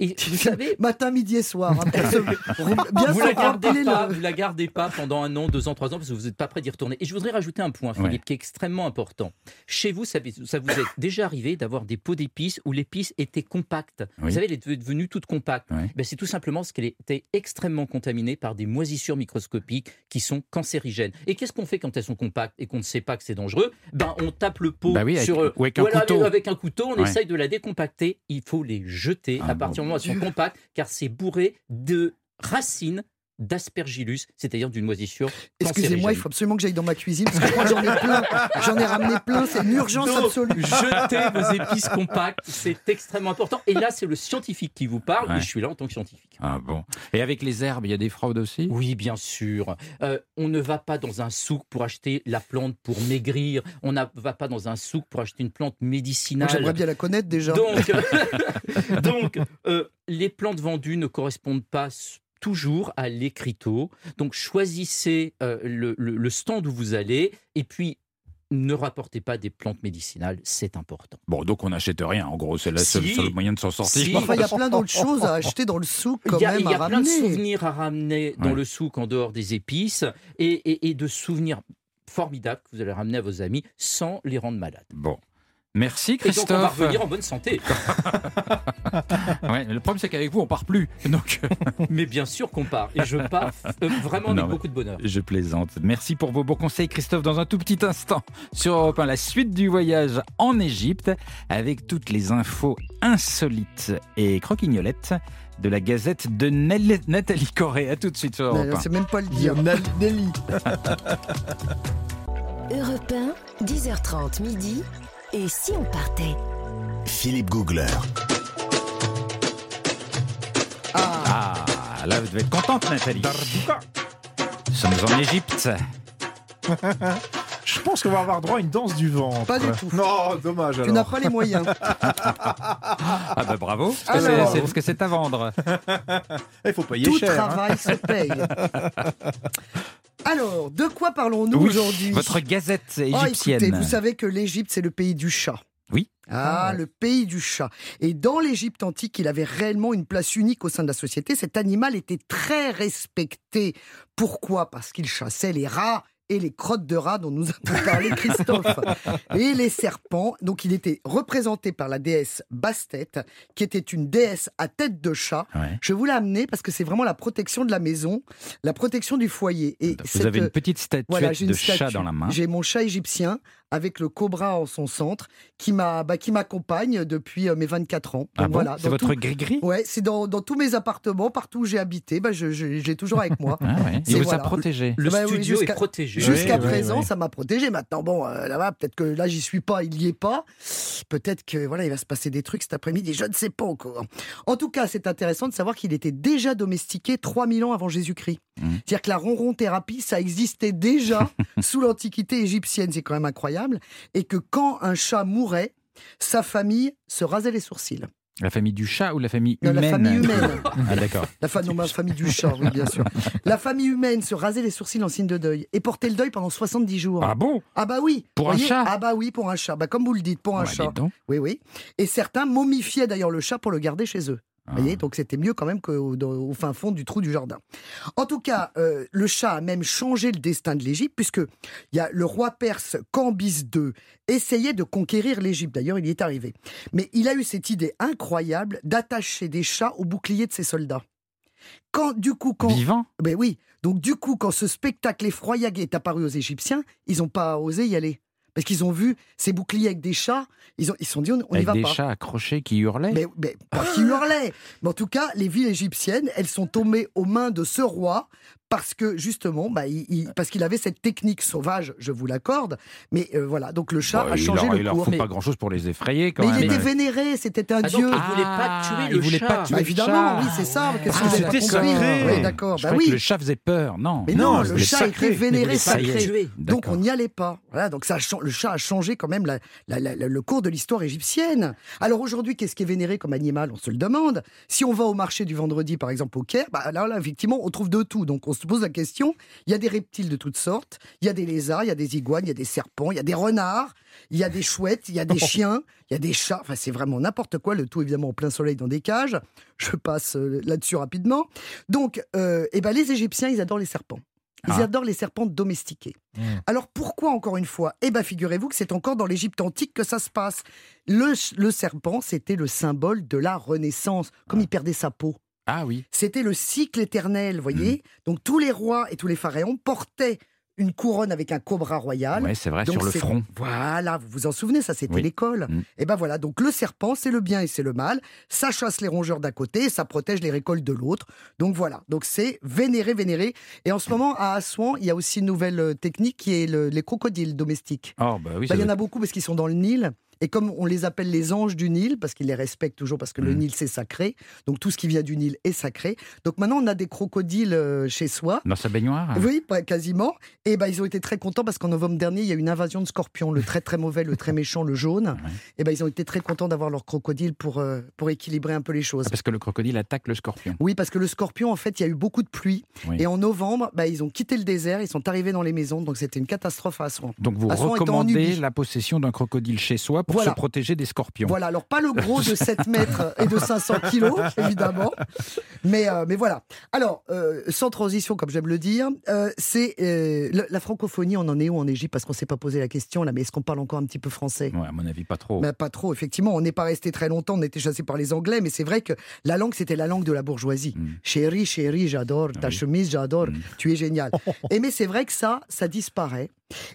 Et vous savez, Matin, midi et soir. hein, pour se- bien vous la gardez pas, le- vous la gardez pas pendant un an, deux ans, trois ans, parce que vous n'êtes pas prêt d'y retourner. Et je voudrais rajouter un point, Philippe, Ouais. qui est extrêmement important. Chez vous, ça, ça vous est déjà arrivé d'avoir des pots d'épices où l'épice était compacte? Oui. Vous savez, elle est devenue toute compacte. Ouais. Ben, c'est tout simplement parce qu'elle était extrêmement contaminée par des moisissures microscopiques qui sont cancérigènes. Et qu'est-ce qu'on fait quand elles sont compactes et qu'on ne sait pas que c'est dangereux? Ben, on tape le pot Bah oui, avec- sur ou avec un voilà, couteau. avec un couteau, on Ouais. essaye de la décompacter. Il faut les jeter Ah à partir du moment où elles sont compactes, car c'est bourré de racines d'aspergillus, c'est-à-dire d'une moisissure Excusez-moi, il faut absolument que j'aille dans ma cuisine parce que moi j'en ai plein. J'en ai ramené plein, c'est une urgence Donc, absolue. Jetez vos épices compactes, c'est extrêmement important. Et là, c'est le scientifique qui vous parle, Ouais. et je suis là en tant que scientifique. Ah bon. Et avec les herbes, il y a des fraudes aussi? Oui, bien sûr. Euh, on ne va pas dans un souk pour acheter la plante pour maigrir. On ne va pas dans un souk pour acheter une plante médicinale. J'aimerais bien la connaître déjà. Donc, donc euh, les plantes vendues ne correspondent pas toujours à l'écriteau. Donc, choisissez euh, le, le- le stand où vous allez et puis ne rapportez pas des plantes médicinales, c'est important. Bon, donc on n'achète rien. En gros, c'est le seul, Si. seul moyen de s'en sortir. Si. Enfin, il y a plein d'autres choses à acheter dans le souk quand il y a, même il y a à plein de ramener. souvenirs à ramener dans Ouais. le souk en dehors des épices et, et- et de souvenirs formidables que vous allez ramener à vos amis sans les rendre malades. Bon. Merci Et donc, on va Christophe. revenir en bonne santé. Ouais, le problème, c'est qu'avec vous, on part plus. Donc, Mais bien sûr qu'on part. Et je pars euh, vraiment Non, avec beaucoup de bonheur. je plaisante. Merci pour vos bons conseils, Christophe. Dans un tout petit instant, sur Europe 1, la suite du voyage en Égypte, avec toutes les infos insolites et croquignolettes de la gazette de Nel- Nathalie Corée. À tout de suite sur Europe Mais 1. C'est même pas le dire. Nelly. Europe 1, 10h30 midi. Et si on partait Philippe Googler. Ah, Ah, là, vous devez être contente, Nathalie. Nous sommes en Égypte. Je pense qu'on va avoir droit à une danse du ventre. Pas du tout. Non, dommage tu n'as pas les moyens. Ah bah bravo, parce que c'est- c'est parce que c'est à vendre. Il faut payer Tout cher. hein. travail se paye. Alors, de quoi parlons-nous Oui, aujourd'hui? Votre gazette Oh, égyptienne. écoutez, vous savez que l'Égypte, c'est le pays du chat. Oui. Ah, Ah ouais. le pays du chat. Et dans l'Égypte antique, il avait réellement une place unique au sein de la société. Cet animal était très respecté. Pourquoi? Parce qu'il chassait les rats et les crottes de rats dont nous avons parlé Christophe. et les serpents. Donc il était représenté par la déesse Bastet, qui était une déesse à tête de chat. Ouais. Je vous l'ai amené parce que c'est vraiment la protection de la maison, la protection du foyer. Et Vous cette- avez une petite statuette voilà, une de chat statue. dans la main. J'ai mon chat égyptien avec le cobra en son centre qui m'a bah, qui m'accompagne depuis euh, mes 24 ans. Donc Ah bon voilà, C'est dans votre tout- gris-gris? Ouais, c'est dans, dans tous mes appartements, partout où j'ai habité, bah, je, l'ai toujours avec moi. Ah ouais. Il vous voilà. a protégé. Le Bah oui, studio est protégé. Jusqu'à Oui, présent, oui. ça m'a protégé. Maintenant, bon, euh, là-bas, peut-être que là, j'y suis pas, il y est pas. Peut-être que voilà, il va se passer des trucs cet après-midi. Je ne sais pas encore. En tout cas, c'est intéressant de savoir qu'il était déjà domestiqué 3000 ans avant Jésus-Christ. Mhm. C'est-à-dire que la ronron thérapie, ça existait déjà sous l'Antiquité égyptienne. C'est quand même incroyable. Et que quand un chat mourait, sa famille se rasait les sourcils. La famille du chat ou la famille Non, humaine la famille humaine. Ah d'accord. La fa- non, ma famille du chat, oui, bien sûr. La famille humaine se rasait les sourcils en signe de deuil et portait le deuil pendant 70 jours. Ah bon? Ah bah oui. Pour un chat? Ah bah oui, pour un chat. Bah comme vous le dites, pour un Bah, chat. Oui, oui. Et certains momifiaient d'ailleurs le chat pour le garder chez eux. Ah. Vous voyez, donc c'était mieux quand même qu'au au fin fond du trou du jardin. En tout cas, euh, le chat a même changé le destin de l'Égypte, puisque il y a le roi perse Cambis II essayait de conquérir l'Égypte. D'ailleurs, il y est arrivé. Mais il a eu cette idée incroyable d'attacher des chats au bouclier de ses soldats. Quand, du coup, quand, Vivant? Ben oui. Donc du coup, quand ce spectacle effroyable est apparu aux Égyptiens, ils n'ont pas osé y aller. Parce qu'ils ont vu ces boucliers avec des chats, ils ont, ils se sont dit, on n'y Avec va des pas. chats accrochés qui hurlaient. Mais, mais pas qui hurlaient. Mais en tout cas, les villes égyptiennes, elles sont tombées aux mains de ce roi parce que justement, bah, il- il- parce qu'il avait cette technique sauvage, je vous l'accorde. Mais euh, voilà, donc le chat Bah, a il changé leur, le il leur cours. faut Mais, pas grand chose pour les effrayer quand mais même. il était vénéré, c'était un Ah, donc, dieu. il voulait pas tuer Ah, le il voulait chat. pas tuer Bah, le évidemment, chat. oui, c'est ça. Qu'est-ce Ah, que vous avez pas c'était compris sacré. Oui, d'accord. Je Bah oui. que le chat faisait peur, non. Mais Non, le chat sacré. était vénéré, sacré. tuer. Donc on n'y allait pas. Voilà, donc ça le chat a changé quand même la- la- la- la- le cours de l'histoire égyptienne. Alors aujourd'hui, qu'est-ce qui est vénéré comme animal? On se le demande. Si on va au marché du vendredi, par exemple au Caire, bah là, là, effectivement, on trouve de tout. Donc on se pose la question. Il y a des reptiles de toutes sortes. Il y a des lézards, il y a des iguanes, il y a des serpents, il y a des renards, il y a des chouettes, il y a des chiens, il y a des chats. Enfin, c'est vraiment n'importe quoi. Le tout évidemment au plein soleil dans des cages. Je passe euh, là-dessus rapidement. Donc, euh, eh ben, les Égyptiens, ils adorent les serpents. Ils Ah. adorent les serpents domestiqués. Mmh. Alors pourquoi, encore une fois? Eh bien, figurez-vous que c'est encore dans l'Égypte antique que ça se passe. Le, le serpent, c'était le symbole de la Renaissance, comme il perdait sa peau. Ah oui. C'était le cycle éternel, voyez Donc tous les rois et tous les pharaons portaient une couronne avec un cobra royal. Ouais, c'est vrai, Donc sur le front. Voilà, vous vous en souvenez, ça c'était Oui. l'école. Mm. Et ben voilà, donc le serpent, c'est le bien et c'est le mal. Ça chasse les rongeurs d'un côté, et ça protège les récoltes de l'autre. Donc voilà, donc c'est vénéré, vénéré. Et en ce moment, à Assouan, il y a aussi une nouvelle euh, technique qui est le- les crocodiles domestiques. Oh, bah oui, Bah, il y en a beaucoup parce qu'ils sont dans le Nil. Et comme on les appelle les anges du Nil, parce qu'ils les respectent toujours, parce que le Mm. Nil c'est sacré, donc tout ce qui vient du Nil est sacré. Donc maintenant on a des crocodiles euh, chez soi. Dans sa baignoire Oui, pas- quasiment. Et ben ils ont été très contents parce qu'en novembre dernier, il y a eu une invasion de scorpions, le très très mauvais, le très méchant, le jaune. Et ben ils ont été très contents d'avoir leur crocodile pour, euh, pour équilibrer un peu les choses. Ah, Parce que le crocodile attaque le scorpion. Oui, parce que le scorpion, en fait, il y a eu beaucoup de pluie. Oui. Et en novembre, bah, ils ont quitté le désert, ils sont arrivés dans les maisons, donc c'était une catastrophe à Assouan. Donc vous Assouan recommandez la possession d'un crocodile chez soi pour Voilà. se protéger des scorpions. Voilà, alors pas le gros de 7 mètres et de 500 kilos, évidemment. Mais, euh, mais voilà. Alors, euh, sans transition, comme j'aime le dire, euh, c'est la francophonie, on en est où en Égypte? Parce qu'on s'est pas posé la question là, mais est-ce qu'on parle encore un petit peu français? Ouais, à mon avis, pas trop. Mais pas trop, effectivement. On n'est pas resté très longtemps, on était chassé par les Anglais, mais c'est vrai que la langue, c'était la langue de la bourgeoisie. Mm. Chérie, chérie, j'adore, ta Oui. chemise, j'adore, Mm. tu es génial. et mais c'est vrai que ça, ça disparaît.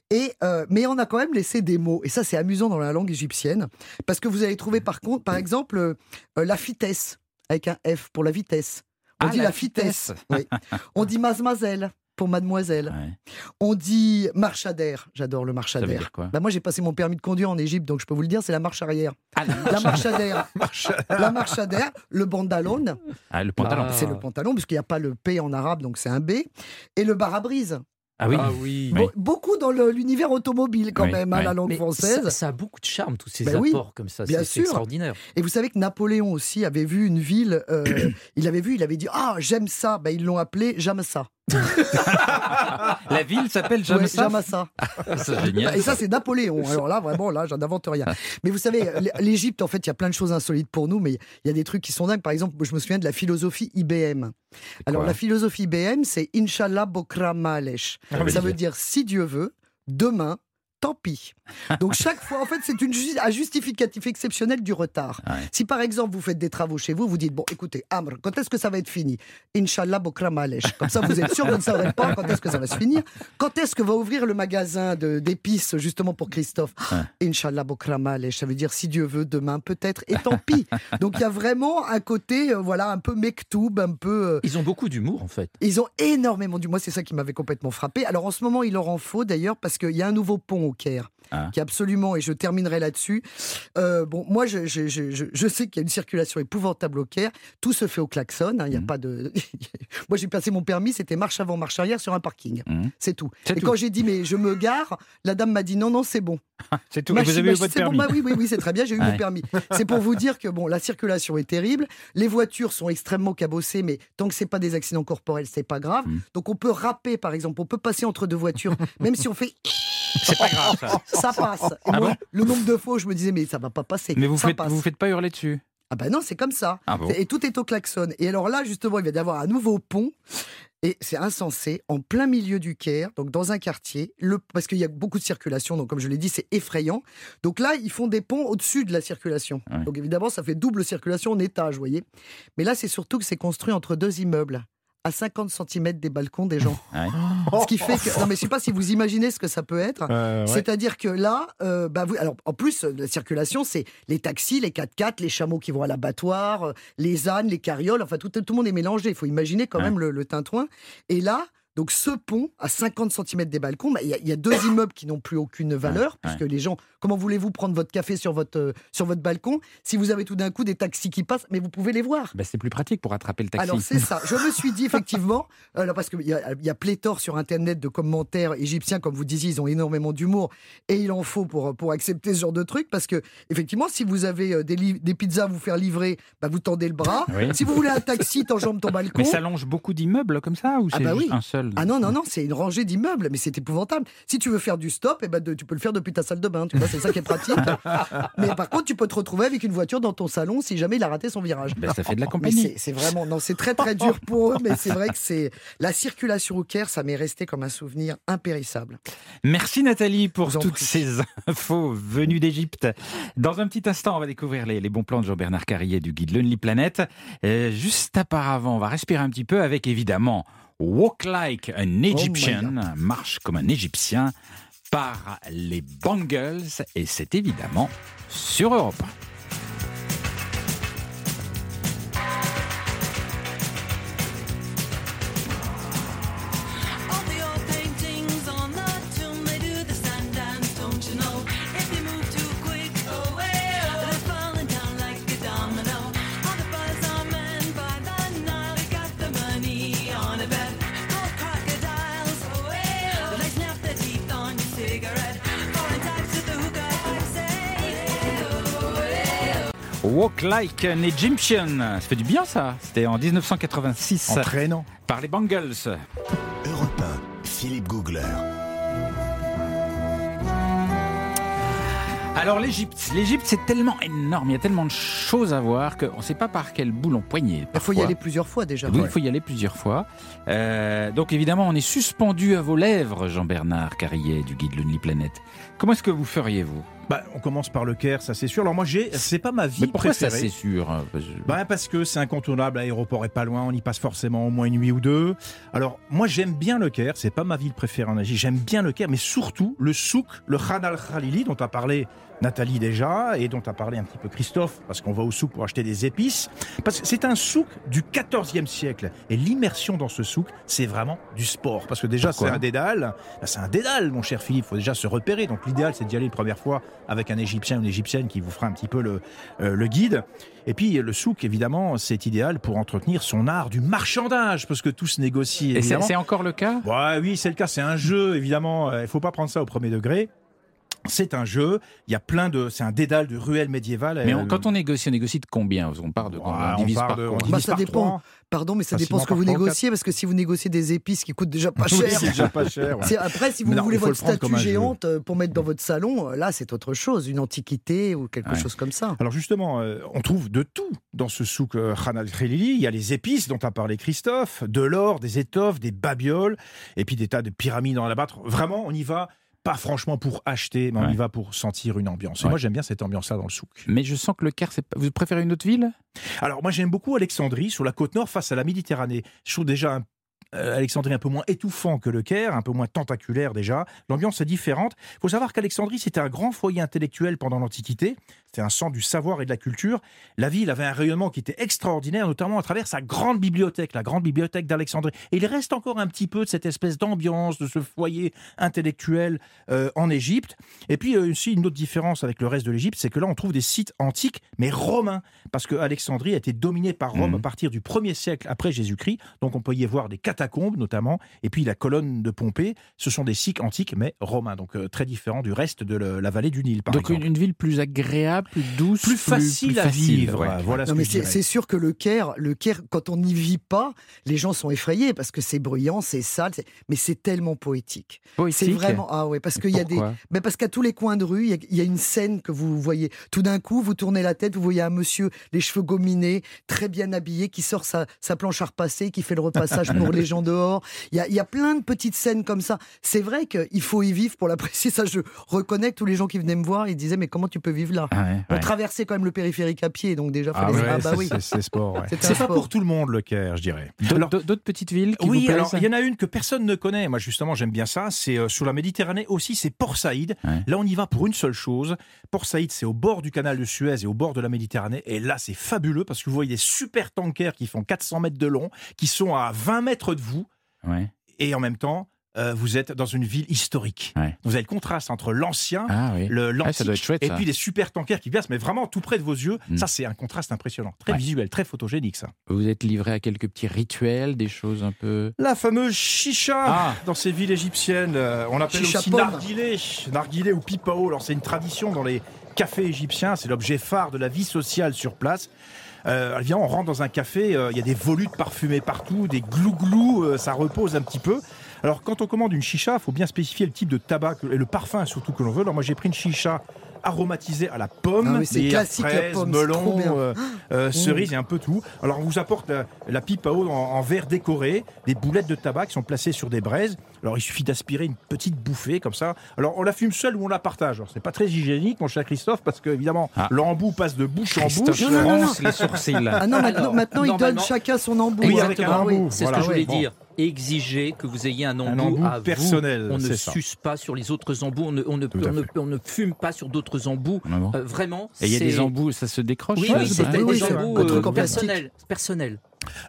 Et, euh, mais on a quand même laissé des mots. Et ça, c'est amusant dans la langue égyptienne. Parce que vous allez trouver, par contre, par exemple, euh, euh, la vitesse, avec un F pour la vitesse. On Ah, dit la la, vitesse. oui. On dit mademoiselle pour mademoiselle. Ouais. On dit marchadère. J'adore le dire quoi? Bah moi, j'ai passé mon permis de conduire en Égypte, donc je peux vous le dire, c'est la marche arrière. ah, la- La marchadère. la marchadère, le bandalon, Ah, le pantalon. Ah. c'est le pantalon, puisqu'il n'y a pas le P en arabe, donc c'est un B. Et le bar à brise. Ah oui. Ah oui. Oui. Be- Beaucoup dans l'univers automobile, quand Oui, même, hein, oui. la langue Mais française. ça, ça a beaucoup de charme, tous ces Ben oui, apports comme ça. C'est extraordinaire. Et vous savez que Napoléon aussi avait vu une ville, euh, il avait vu, il avait dit Ah, j'aime ça. Ben, ils l'ont appelé J'aime ça. La ville s'appelle Ouais, Jamassa. Ça. C'est génial. Et ça, c'est Napoléon. Alors là, vraiment, là, j'en invente rien. Mais vous savez, l'Égypte, en fait, il y a plein de choses insolites pour nous, mais il y a des trucs qui sont dingues. Par exemple, je me souviens de la philosophie IBM. Alors, la philosophie IBM, c'est Inch'Allah Bokra Malesh. Ah ça veut dire si Dieu veut, demain, tant pis. Donc chaque fois, en fait, c'est une ju- un justificatif exceptionnel du retard. Ouais. Si par exemple vous faites des travaux chez vous, vous dites bon, écoutez, Amr, quand est-ce que ça va être fini? Inch'Allah Bokra Malesh. Comme ça, vous êtes sûr, vous ne saurez pas quand est-ce que ça va se finir. Quand est-ce que va ouvrir le magasin de- d'épices justement pour Christophe? Inch'Allah Bokra Malesh. Ça veut dire si Dieu veut, demain peut-être, et tant pis. Donc il y a vraiment un côté, euh, voilà, un peu mektoub, un peu. euh, Ils ont beaucoup d'humour, en fait. ils ont énormément du. Moi, c'est ça qui m'avait complètement frappé. Alors, en ce moment, il leur en faut d'ailleurs parce qu'il y a un nouveau pont au Caire. Ah. Qui est absolument, et je terminerai là-dessus. euh, bon, moi, je, je, je, je- je sais qu'il y a une circulation épouvantable au Caire. Tout se fait au klaxon. hein, Il n'y a Mhm. pas de. moi, j'ai passé mon permis, c'était marche avant, marche arrière sur un parking. Mhm. C'est tout. Et tout. quand j'ai dit, mais je me gare, la dame m'a dit non, non, c'est bon. C'est tout. Et vous avez eu votre c'est bon, permis. bah oui, oui, oui, c'est très bien, j'ai eu Ouais. mon permis. C'est pour vous dire que bon, la circulation est terrible, les voitures sont extrêmement cabossées, mais tant que c'est pas des accidents corporels, c'est pas grave. Mm. Donc on peut râper, par exemple, on peut passer entre deux voitures, même si on fait C'est pas grave, ça. ça passe. Ah moi, bon le nombre de fois où je me disais mais ça va pas passer. Mais vous ça faites, passe. vous faites pas hurler dessus? Ah ben non, c'est comme ça. Ah bon Et tout est au klaxon. Et alors là, justement, il va y avoir un nouveau pont. Et c'est insensé, en plein milieu du Caire, donc dans un quartier, le, parce qu'il y a beaucoup de circulation, donc comme je l'ai dit, c'est effrayant. Donc là, ils font des ponts au-dessus de la circulation. Ouais. Donc évidemment, ça fait double circulation en étage, vous voyez. Mais là, c'est surtout que c'est construit entre deux immeubles, à 50 cm des balcons des gens. Ouais. Ce qui fait que. Non, mais je sais pas si vous imaginez ce que ça peut être. Euh, ouais. C'est-à-dire que là, euh, bah, vous- alors en plus, la circulation, c'est les taxis, les 4x4, les chameaux qui vont à l'abattoir, euh, les ânes, les carrioles, enfin tout, tout le monde est mélangé. Il faut imaginer quand Ouais. même le, le tintouin. Et là, donc ce pont, à 50 cm des balcons, bah, il y, a- il y a deux immeubles qui n'ont plus aucune valeur, ouais. puisque les gens, comment voulez-vous prendre votre café sur votre, euh, sur votre balcon si vous avez tout d'un coup des taxis qui passent, mais vous pouvez les voir? Bah, c'est plus pratique pour attraper le taxi. alors c'est ça. Je me suis dit effectivement, alors parce qu'il y, a- il y a pléthore sur Internet de commentaires égyptiens, comme vous disiez, ils ont énormément d'humour et il en faut pour, pour accepter ce genre de truc parce que effectivement, si vous avez euh, des, des pizzas à vous faire livrer, bah, vous tendez le bras. Oui. Si vous voulez un taxi, t'enjambes ton balcon. Mais ça longe beaucoup d'immeubles comme ça ou Ah c'est bah oui. un seul? Ah non, non, non, c'est une rangée d'immeubles, mais c'est épouvantable. Si tu veux faire du stop, eh ben tu peux le faire depuis ta salle de bain, tu vois, c'est ça qui est pratique. mais par contre, tu peux te retrouver avec une voiture dans ton salon si jamais il a raté son virage. Bah, ça fait de la compagnie. c'est- vraiment, non, c'est très très dur pour eux, mais c'est vrai que c'est la circulation au Caire, ça m'est resté comme un souvenir impérissable. Merci Nathalie pour Vous toutes ces infos venues d'Égypte. Dans un petit instant, on va découvrir les, les bons plans de Jean-Bernard Carrier du guide Lonely Planet. Euh, juste auparavant, on va respirer un petit peu avec évidemment Walk Like an Egyptian, marche comme un Égyptien par les Bangles et c'est évidemment sur Europe Walk Like an Egyptian, ça fait du bien ça. C'était en 1986 Entraînant. par les Bangles. Europe 1, Philippe Googler. Alors l'Égypte, l'Égypte c'est tellement énorme, il y a tellement de choses à voir qu'on ne sait pas par quel bout l'on poignet. Il faut y aller plusieurs fois déjà. Oui, il faut y aller plusieurs fois. Euh, donc évidemment, on est suspendu à vos lèvres, Jean-Bernard Carrier du guide Lonely Planet. Comment est-ce que vous feriez vous? Bah, on commence par le Caire, ça c'est sûr. Alors moi, j'ai, c'est pas ma Mais ville pourquoi ça préférée. c'est sûr hein, parce- Bah parce que c'est incontournable, l'aéroport est pas loin, on y passe forcément au moins une nuit ou deux. Alors moi j'aime bien le Caire, c'est pas ma ville préférée en Égypte, j'aime bien le Caire, mais surtout le souk, le Khan al-Khalili dont a parlé Nathalie déjà et dont a parlé un petit peu Christophe, parce qu'on va au souk pour acheter des épices. Parce que c'est un souk du 14e siècle et l'immersion dans ce souk, c'est vraiment du sport. Parce que déjà c'est un dédale, Bah, c'est un dédale mon cher Philippe, faut déjà se repérer. Donc l'idéal c'est d'y aller une première fois avec un Égyptien ou une Égyptienne qui vous fera un petit peu le, euh, le guide. Et puis le souk, évidemment, c'est idéal pour entretenir son art du marchandage, parce que tout se négocie. Et c'est encore le cas? Ouais, oui, c'est le cas. C'est un jeu, évidemment. Il faut pas prendre ça au premier degré. C'est un jeu. Il y a plein de. C'est un dédale de ruelles médiévales. Mais Euh, on- quand on négocie, on négocie de combien? Qu'on part de ouais, on divise part par de- on? divise Bah, ça par dépend. Pardon, mais ça Facilement dépend ce que vous négociez, parce que si vous négociez des épices qui coûtent déjà pas Oui, cher, c'est déjà pas cher. ouais. après, si vous non, voulez votre statue géante euh, pour mettre dans votre salon, euh, là, c'est autre chose, une antiquité ou quelque Ouais. chose comme ça. Alors justement, euh, on trouve de tout dans ce souk euh, Khan al-Khalili. Il y a les épices dont a parlé Christophe, de l'or, des étoffes, des babioles, et puis des tas de pyramides en abattre. Vraiment, on y va pas franchement pour acheter, mais on Ouais. y va pour sentir une ambiance. Et Ouais. moi, j'aime bien cette ambiance-là dans le souk. Mais je sens que le Caire, c'est pas- vous préférez une autre ville? Alors moi, j'aime beaucoup Alexandrie, sur la côte nord, face à la Méditerranée. Je trouve déjà un- euh, Alexandrie un peu moins étouffant que le Caire, un peu moins tentaculaire déjà. L'ambiance est différente. Il faut savoir qu'Alexandrie, c'était un grand foyer intellectuel pendant l'Antiquité. C'était un centre du savoir et de la culture. La ville avait un rayonnement qui était extraordinaire, notamment à travers sa grande bibliothèque, la grande bibliothèque d'Alexandrie. Et il reste encore un petit peu de cette espèce d'ambiance, de ce foyer intellectuel euh, en Égypte. Et puis euh, aussi une autre différence avec le reste de l'Égypte, c'est que là on trouve des sites antiques, mais romains, parce que Alexandrie a été dominée par Rome Mhm. à partir du 1er siècle après Jésus-Christ. Donc on peut y voir des catacombes notamment, et puis la colonne de Pompée. Ce sont des sites antiques, mais romains, donc euh, très différents du reste de le- la vallée du Nil, par Donc une, exemple. une ville plus agréable, plus douce, Plus facile plus à facile, vivre. ouais. Voilà Non, mais c'est c'est sûr que le Caire, le Caire, quand on n'y vit pas, les gens sont effrayés parce que c'est bruyant, c'est sale, c'est- mais c'est tellement poétique. C'est Poétique. vraiment ah ouais parce qu'il y a des, mais parce qu'à tous les coins de rue, il y a- il y, a une scène que vous voyez. Tout d'un coup, vous tournez la tête, vous voyez un monsieur, les cheveux gominés, très bien habillé, qui sort sa, sa planche à repasser, qui fait le repassage pour les gens dehors. Il y a, il y a plein de petites scènes comme ça. C'est vrai qu'il faut y vivre pour l'apprécier. Ça, je reconnais que tous les gens qui venaient me voir, ils disaient mais comment tu peux vivre là? Ah Ouais, On ouais. traversait quand même le périphérique à pied, donc déjà, Ah ouais, ah bah c'est- oui. c'est- c'est sport. C'est pas pour tout le monde le Caire, je dirais. D'autres- petites villes qui oui, vous alors il y en a une que personne ne connaît. Moi, justement, j'aime bien ça. C'est euh, sur la Méditerranée aussi, c'est Port Saïd. Ouais. Là, on y va pour une seule chose. Port Saïd, c'est au bord du canal de Suez et au bord de la Méditerranée. Et là, c'est fabuleux parce que vous voyez des super tankers qui font 400 mètres de long, qui sont à 20 mètres de vous. Ouais. Et en même temps, euh, vous êtes dans une ville historique. Ouais. Vous avez le contraste entre l'ancien, Ah oui. le Ah, l'antique, être chouette, et puis les super tankers qui passent, mais vraiment tout près de vos yeux. Mm. Ça, c'est un contraste impressionnant. Très Ouais. visuel, très photogénique, ça. Vous êtes livré à quelques petits rituels, des choses un peu. La fameuse chicha Ah. dans ces villes égyptiennes. euh, on appelle Chicha aussi narguilé, narguilé ou pipao. Alors c'est une tradition dans les cafés égyptiens. C'est l'objet phare de la vie sociale sur place. Euh, viens, on rentre dans un café, euh, il y a des volutes parfumées partout, des glou-glou, euh, ça repose un petit peu. Alors quand on commande une chicha, il faut bien spécifier le type de tabac et le parfum surtout que l'on veut. Alors moi j'ai pris une chicha aromatisée à la pomme, Ah oui, c'est classique, la pomme, melon, euh, euh, cerises et un peu tout. Alors on vous apporte la, la pipe à eau en, en verre décoré, des boulettes de tabac qui sont placées sur des braises. Alors il suffit d'aspirer une petite bouffée comme ça. Alors on la fume seule ou on la partage. Alors c'est pas très hygiénique mon cher Christophe parce que évidemment Ah. l'embout passe de bouche en bouche. Non, non, les sourcils. Ah non, maintenant, Alors, maintenant ils donnent normalement- chacun son embout. Oui, avec un Ah oui. embout. C'est Voilà. ce que je voulais Bon. dire. Exiger que vous ayez un embout, Un embout à vous. personnel, On ne ça. suce pas sur les autres embouts. On ne, on ne, Tout à on ne- fait. on ne fume pas sur d'autres embouts. Ah bon Euh, vraiment. Et il y a des embouts, ça se décroche Oui, c'est des oui, c'est embouts un euh, personnels. personnels.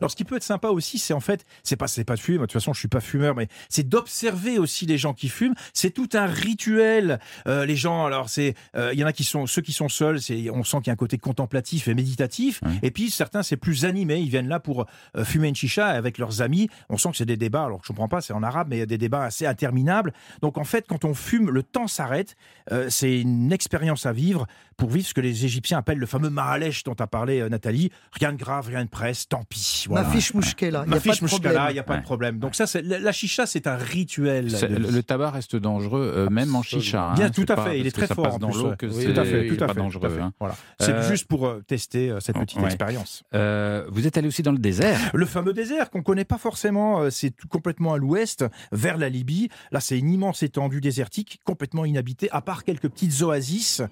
Alors, ce qui peut être sympa aussi, c'est en fait, c'est pas, c'est pas de fumer. Moi, de toute façon, je suis pas fumeur, mais c'est d'observer aussi les gens qui fument. C'est tout un rituel. Euh, les gens, alors, c'est, euh, il y en a qui sont, ceux qui sont seuls, c'est, on sent qu'il y a un côté contemplatif et méditatif. Et puis, certains, c'est plus animé. Ils viennent là pour euh, fumer une chicha avec leurs amis. On sent que c'est des débats. Alors, je comprends pas, c'est en arabe, mais il y a des débats assez interminables. Donc, en fait, quand on fume, le temps s'arrête. C'est une expérience à vivre pour vivre ce que les Égyptiens appellent le fameux Mahalèche dont a parlé Nathalie. Rien de grave, rien de presse, tant pis. Voilà. Ma fiche mouchkela, il n'y Ma a pas fiche de mouchkala, problème. il n'y a pas Ouais. de problème. Donc ça, c'est, la, la chicha, c'est un rituel. De Le, vie. le tabac reste dangereux, euh, même en chicha. hein. Bien, tout à pas fait. Il est très fort passe en dans plus, l'eau que Oui, tout à fait, tout à pas fait, dangereux. fait. hein. Voilà. C'est Euh, juste pour euh, tester cette petite ouais. expérience. Euh, vous êtes allé aussi dans le désert. Le fameux désert qu'on connaît pas forcément, c'est tout- complètement à l'ouest, vers la Libye. Là, c'est une immense étendue désertique, complètement inhabitée, à part quelques petites oasis.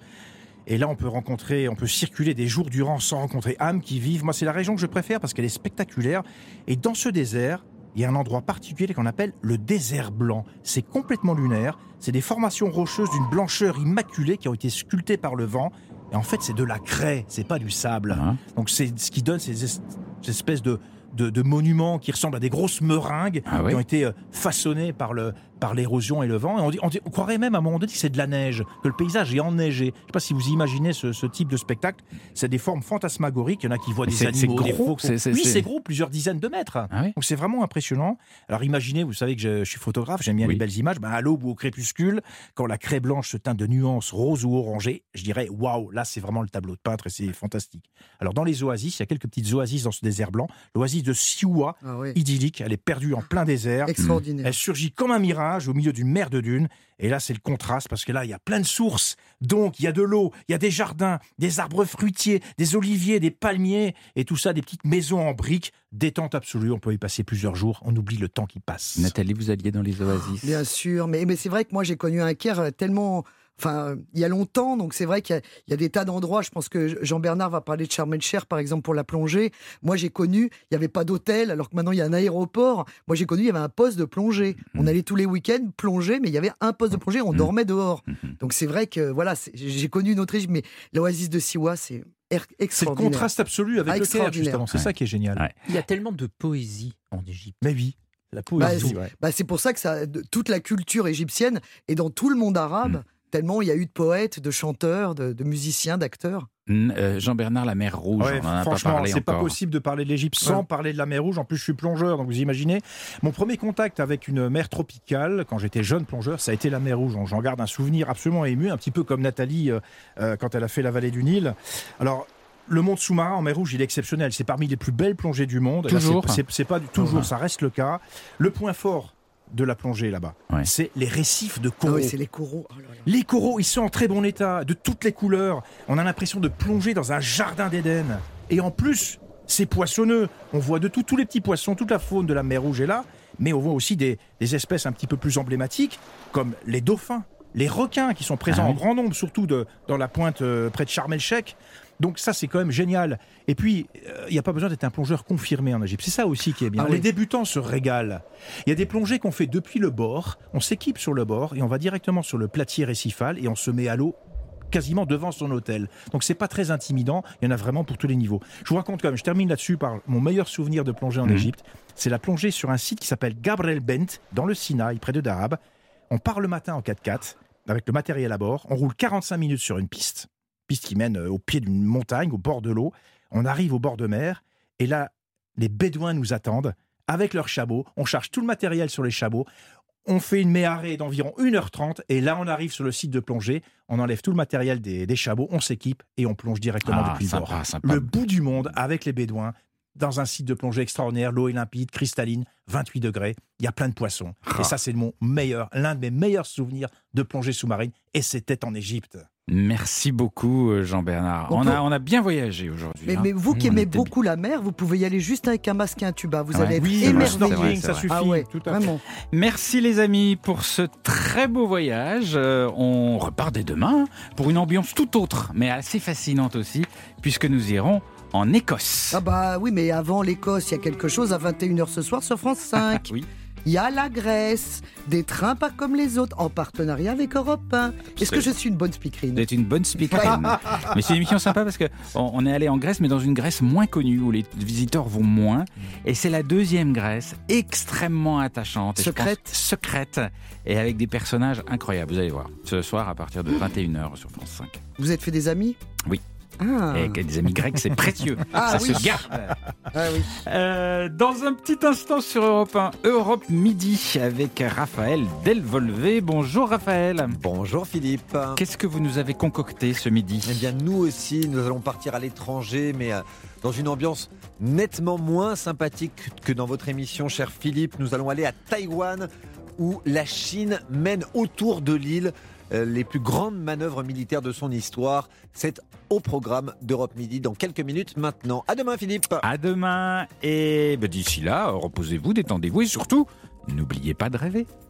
Et là, on peut rencontrer, on peut circuler des jours durant sans rencontrer âmes qui vivent. Moi, c'est la région que je préfère parce qu'elle est spectaculaire. Et dans ce désert, il y a un endroit particulier qu'on appelle le désert blanc. C'est complètement lunaire. C'est des formations rocheuses d'une blancheur immaculée qui ont été sculptées par le vent. Et en fait, c'est de la craie, c'est pas du sable. Hein. Donc c'est ce qui donne ces, es- ces espèces de, de, de monuments qui ressemblent à des grosses meringues Ah oui qui ont été euh, façonnés par le par l'érosion et le vent. Et on, dit, on, dit- on croirait même à un moment donné que c'est de la neige, que le paysage est enneigé. Je sais pas si vous imaginez ce, ce type de spectacle. C'est des formes fantasmagoriques. Il y en a qui voient Mais des animaux, c'est des gros, c'est- oui, c'est- gros, plusieurs dizaines de mètres. Ah oui Donc c'est vraiment impressionnant. Alors imaginez, vous savez que je, je suis photographe, j'aime bien Oui. les belles images. Ben, à l'aube ou au crépuscule, quand la craie blanche se teint de nuances roses ou orangées, je dirais waouh, là c'est vraiment le tableau de peintre et c'est fantastique. Alors dans les oasis, il y a quelques petites oasis dans ce désert blanc. L'oasis de Siwa, Ah oui, idyllique, elle est perdue en plein désert. extraordinaire. Elle surgit comme un au milieu d'une mer de dunes. Et là, c'est le contraste parce que là, il y a plein de sources. Donc, il y a de l'eau, il y a des jardins, des arbres fruitiers, des oliviers, des palmiers et tout ça, des petites maisons en briques. Détente absolue. On peut y passer plusieurs jours. On oublie le temps qui passe. Nathalie, vous alliez dans les oasis. Bien sûr, mais, mais c'est vrai que moi j'ai connu un Caire euh, tellement. Enfin, il y a longtemps, donc c'est vrai qu'il y, a- il y a des tas d'endroits. Je pense que Jean-Bernard va parler de Sharm el-Cher, par exemple, pour la plongée. Moi, j'ai connu, il n'y avait pas d'hôtel, alors que maintenant il y a un aéroport. Moi, j'ai connu, il y avait un poste de plongée. On allait tous les week-ends plonger, mais il y avait un poste de plongée, on Mhm. dormait dehors. Mhm. Donc c'est vrai que voilà, j'ai connu une autre Égypte, mais l'oasis de Siwa, c'est er- C'est le extraordinaire. contraste absolu avec Ah, le Caire, extraordinaire. justement. C'est Ouais. ça qui est génial. Ouais. Il y a tellement de poésie en Égypte. Mais oui, la Bah, poésie. c'est- ouais. Bah, c'est pour ça que ça, toute la culture égyptienne est dans tout le monde arabe. Tellement il y a eu de poètes, de chanteurs, de, de musiciens, d'acteurs. Euh, Jean-Bernard, la mer Rouge, Ouais, on en a pas franchement, parlé c'est pas possible de parler de l'Égypte sans Ouais. parler de la mer Rouge. En plus, je suis plongeur, donc vous imaginez. Mon premier contact avec une mer tropicale, quand j'étais jeune plongeur, ça a été la mer Rouge. J'en garde un souvenir absolument ému, un petit peu comme Nathalie euh, euh, quand elle a fait la vallée du Nil. Alors. Le monde sous-marin en mer Rouge, il est exceptionnel. C'est parmi les plus belles plongées du monde. Toujours. c'est- pas du toujours, Ouais. ça reste le cas. Le point fort de la plongée là-bas, Ouais. c'est les récifs de Ah coraux. oui, c'est les coraux. Oh là là. Les coraux, ils sont en très bon état, de toutes les couleurs. On a l'impression de plonger dans un jardin d'Éden. Et en plus, c'est poissonneux. On voit de tout, tous les petits poissons, toute la faune de la mer Rouge est là. Mais on voit aussi des, des espèces un petit peu plus emblématiques, comme les dauphins. les requins qui sont présents Ah en grand nombre, surtout de, dans la pointe euh, près de Sharm el-Sheikh. Donc ça, c'est quand même génial. Et puis, euh, il n'y a pas besoin d'être un plongeur confirmé en Égypte. C'est ça aussi qui est bien. Ah Les oui. débutants se régalent. Il y a des plongées qu'on fait depuis le bord. On s'équipe sur le bord et on va directement sur le platier récifal et on se met à l'eau quasiment devant son hôtel. Donc c'est pas très intimidant, il y en a vraiment pour tous les niveaux. Je vous raconte quand même, je termine là-dessus par mon meilleur souvenir de plongée en Mhm. Égypte. C'est la plongée sur un site qui s'appelle Gabriel Bent, dans le Sinaï, près de Darab. On part le matin en 4x4, avec le matériel à bord. On roule 45 minutes sur une piste, piste qui mène euh, au pied d'une montagne, au bord de l'eau. On arrive au bord de mer, et là, les Bédouins nous attendent avec leurs chabots. On charge tout le matériel sur les chabots. On fait une méharée d'environ 1h30 et là on arrive sur le site de plongée, on enlève tout le matériel des, des chabots, on s'équipe et on plonge directement Ah, depuis le bord. sympa. Le bout du monde avec les Bédouins dans un site de plongée extraordinaire, l'eau est limpide, cristalline, 28 degrés, il y a plein de poissons. Ah. Et ça c'est mon meilleur, l'un de mes meilleurs souvenirs de plongée sous-marine et c'était en Égypte. Merci beaucoup, euh, Jean-Bernard. On On, peut- a, on a bien voyagé aujourd'hui. Mais, hein. mais vous qui On aimez beaucoup la mer, vous pouvez y aller juste avec un masque et un tuba. Vous Ouais. allez être Oui, vrai, ça suffit. Ah ouais, tout à fait. vraiment. Merci les amis pour ce très beau voyage. Euh, on repart dès demain pour une ambiance tout autre, mais assez fascinante aussi, puisque nous irons en Écosse. Ah bah oui, mais avant l'Écosse, il y a quelque chose à 21h ce soir sur France 5. Oui. Il y a la Grèce, des trains pas comme les autres, en partenariat avec Europe 1. Est-ce que je suis une bonne speakerine? Vous êtes une bonne speakerine. mais c'est une émission sympa parce que on est allé en Grèce, mais dans une Grèce moins connue où les visiteurs vont moins. Et c'est la deuxième Grèce, extrêmement attachante, et je pense Secrète. secrète, et avec des personnages incroyables. Vous allez voir ce soir à partir de 21h sur France 5. Vous êtes fait des amis? Oui. Ah, Et avec des amis grecs, c'est précieux. Ah Ça oui. se garde. ah oui. Euh, dans un petit instant sur Europe 1, Europe Midi avec Raphaël Delvolvé. Bonjour Raphaël. Bonjour Philippe. Qu'est-ce que vous nous avez concocté ce midi? Eh bien nous aussi, nous allons partir à l'étranger, mais euh, dans une ambiance nettement moins sympathique que dans votre émission, cher Philippe. Nous allons aller à Taïwan, où la Chine mène autour de l'île les plus grandes manœuvres militaires de son histoire. C'est au programme d'Europe Midi dans quelques minutes maintenant. À demain Philippe. À demain et ben, d'ici là, reposez-vous, détendez-vous et surtout, n'oubliez pas de rêver.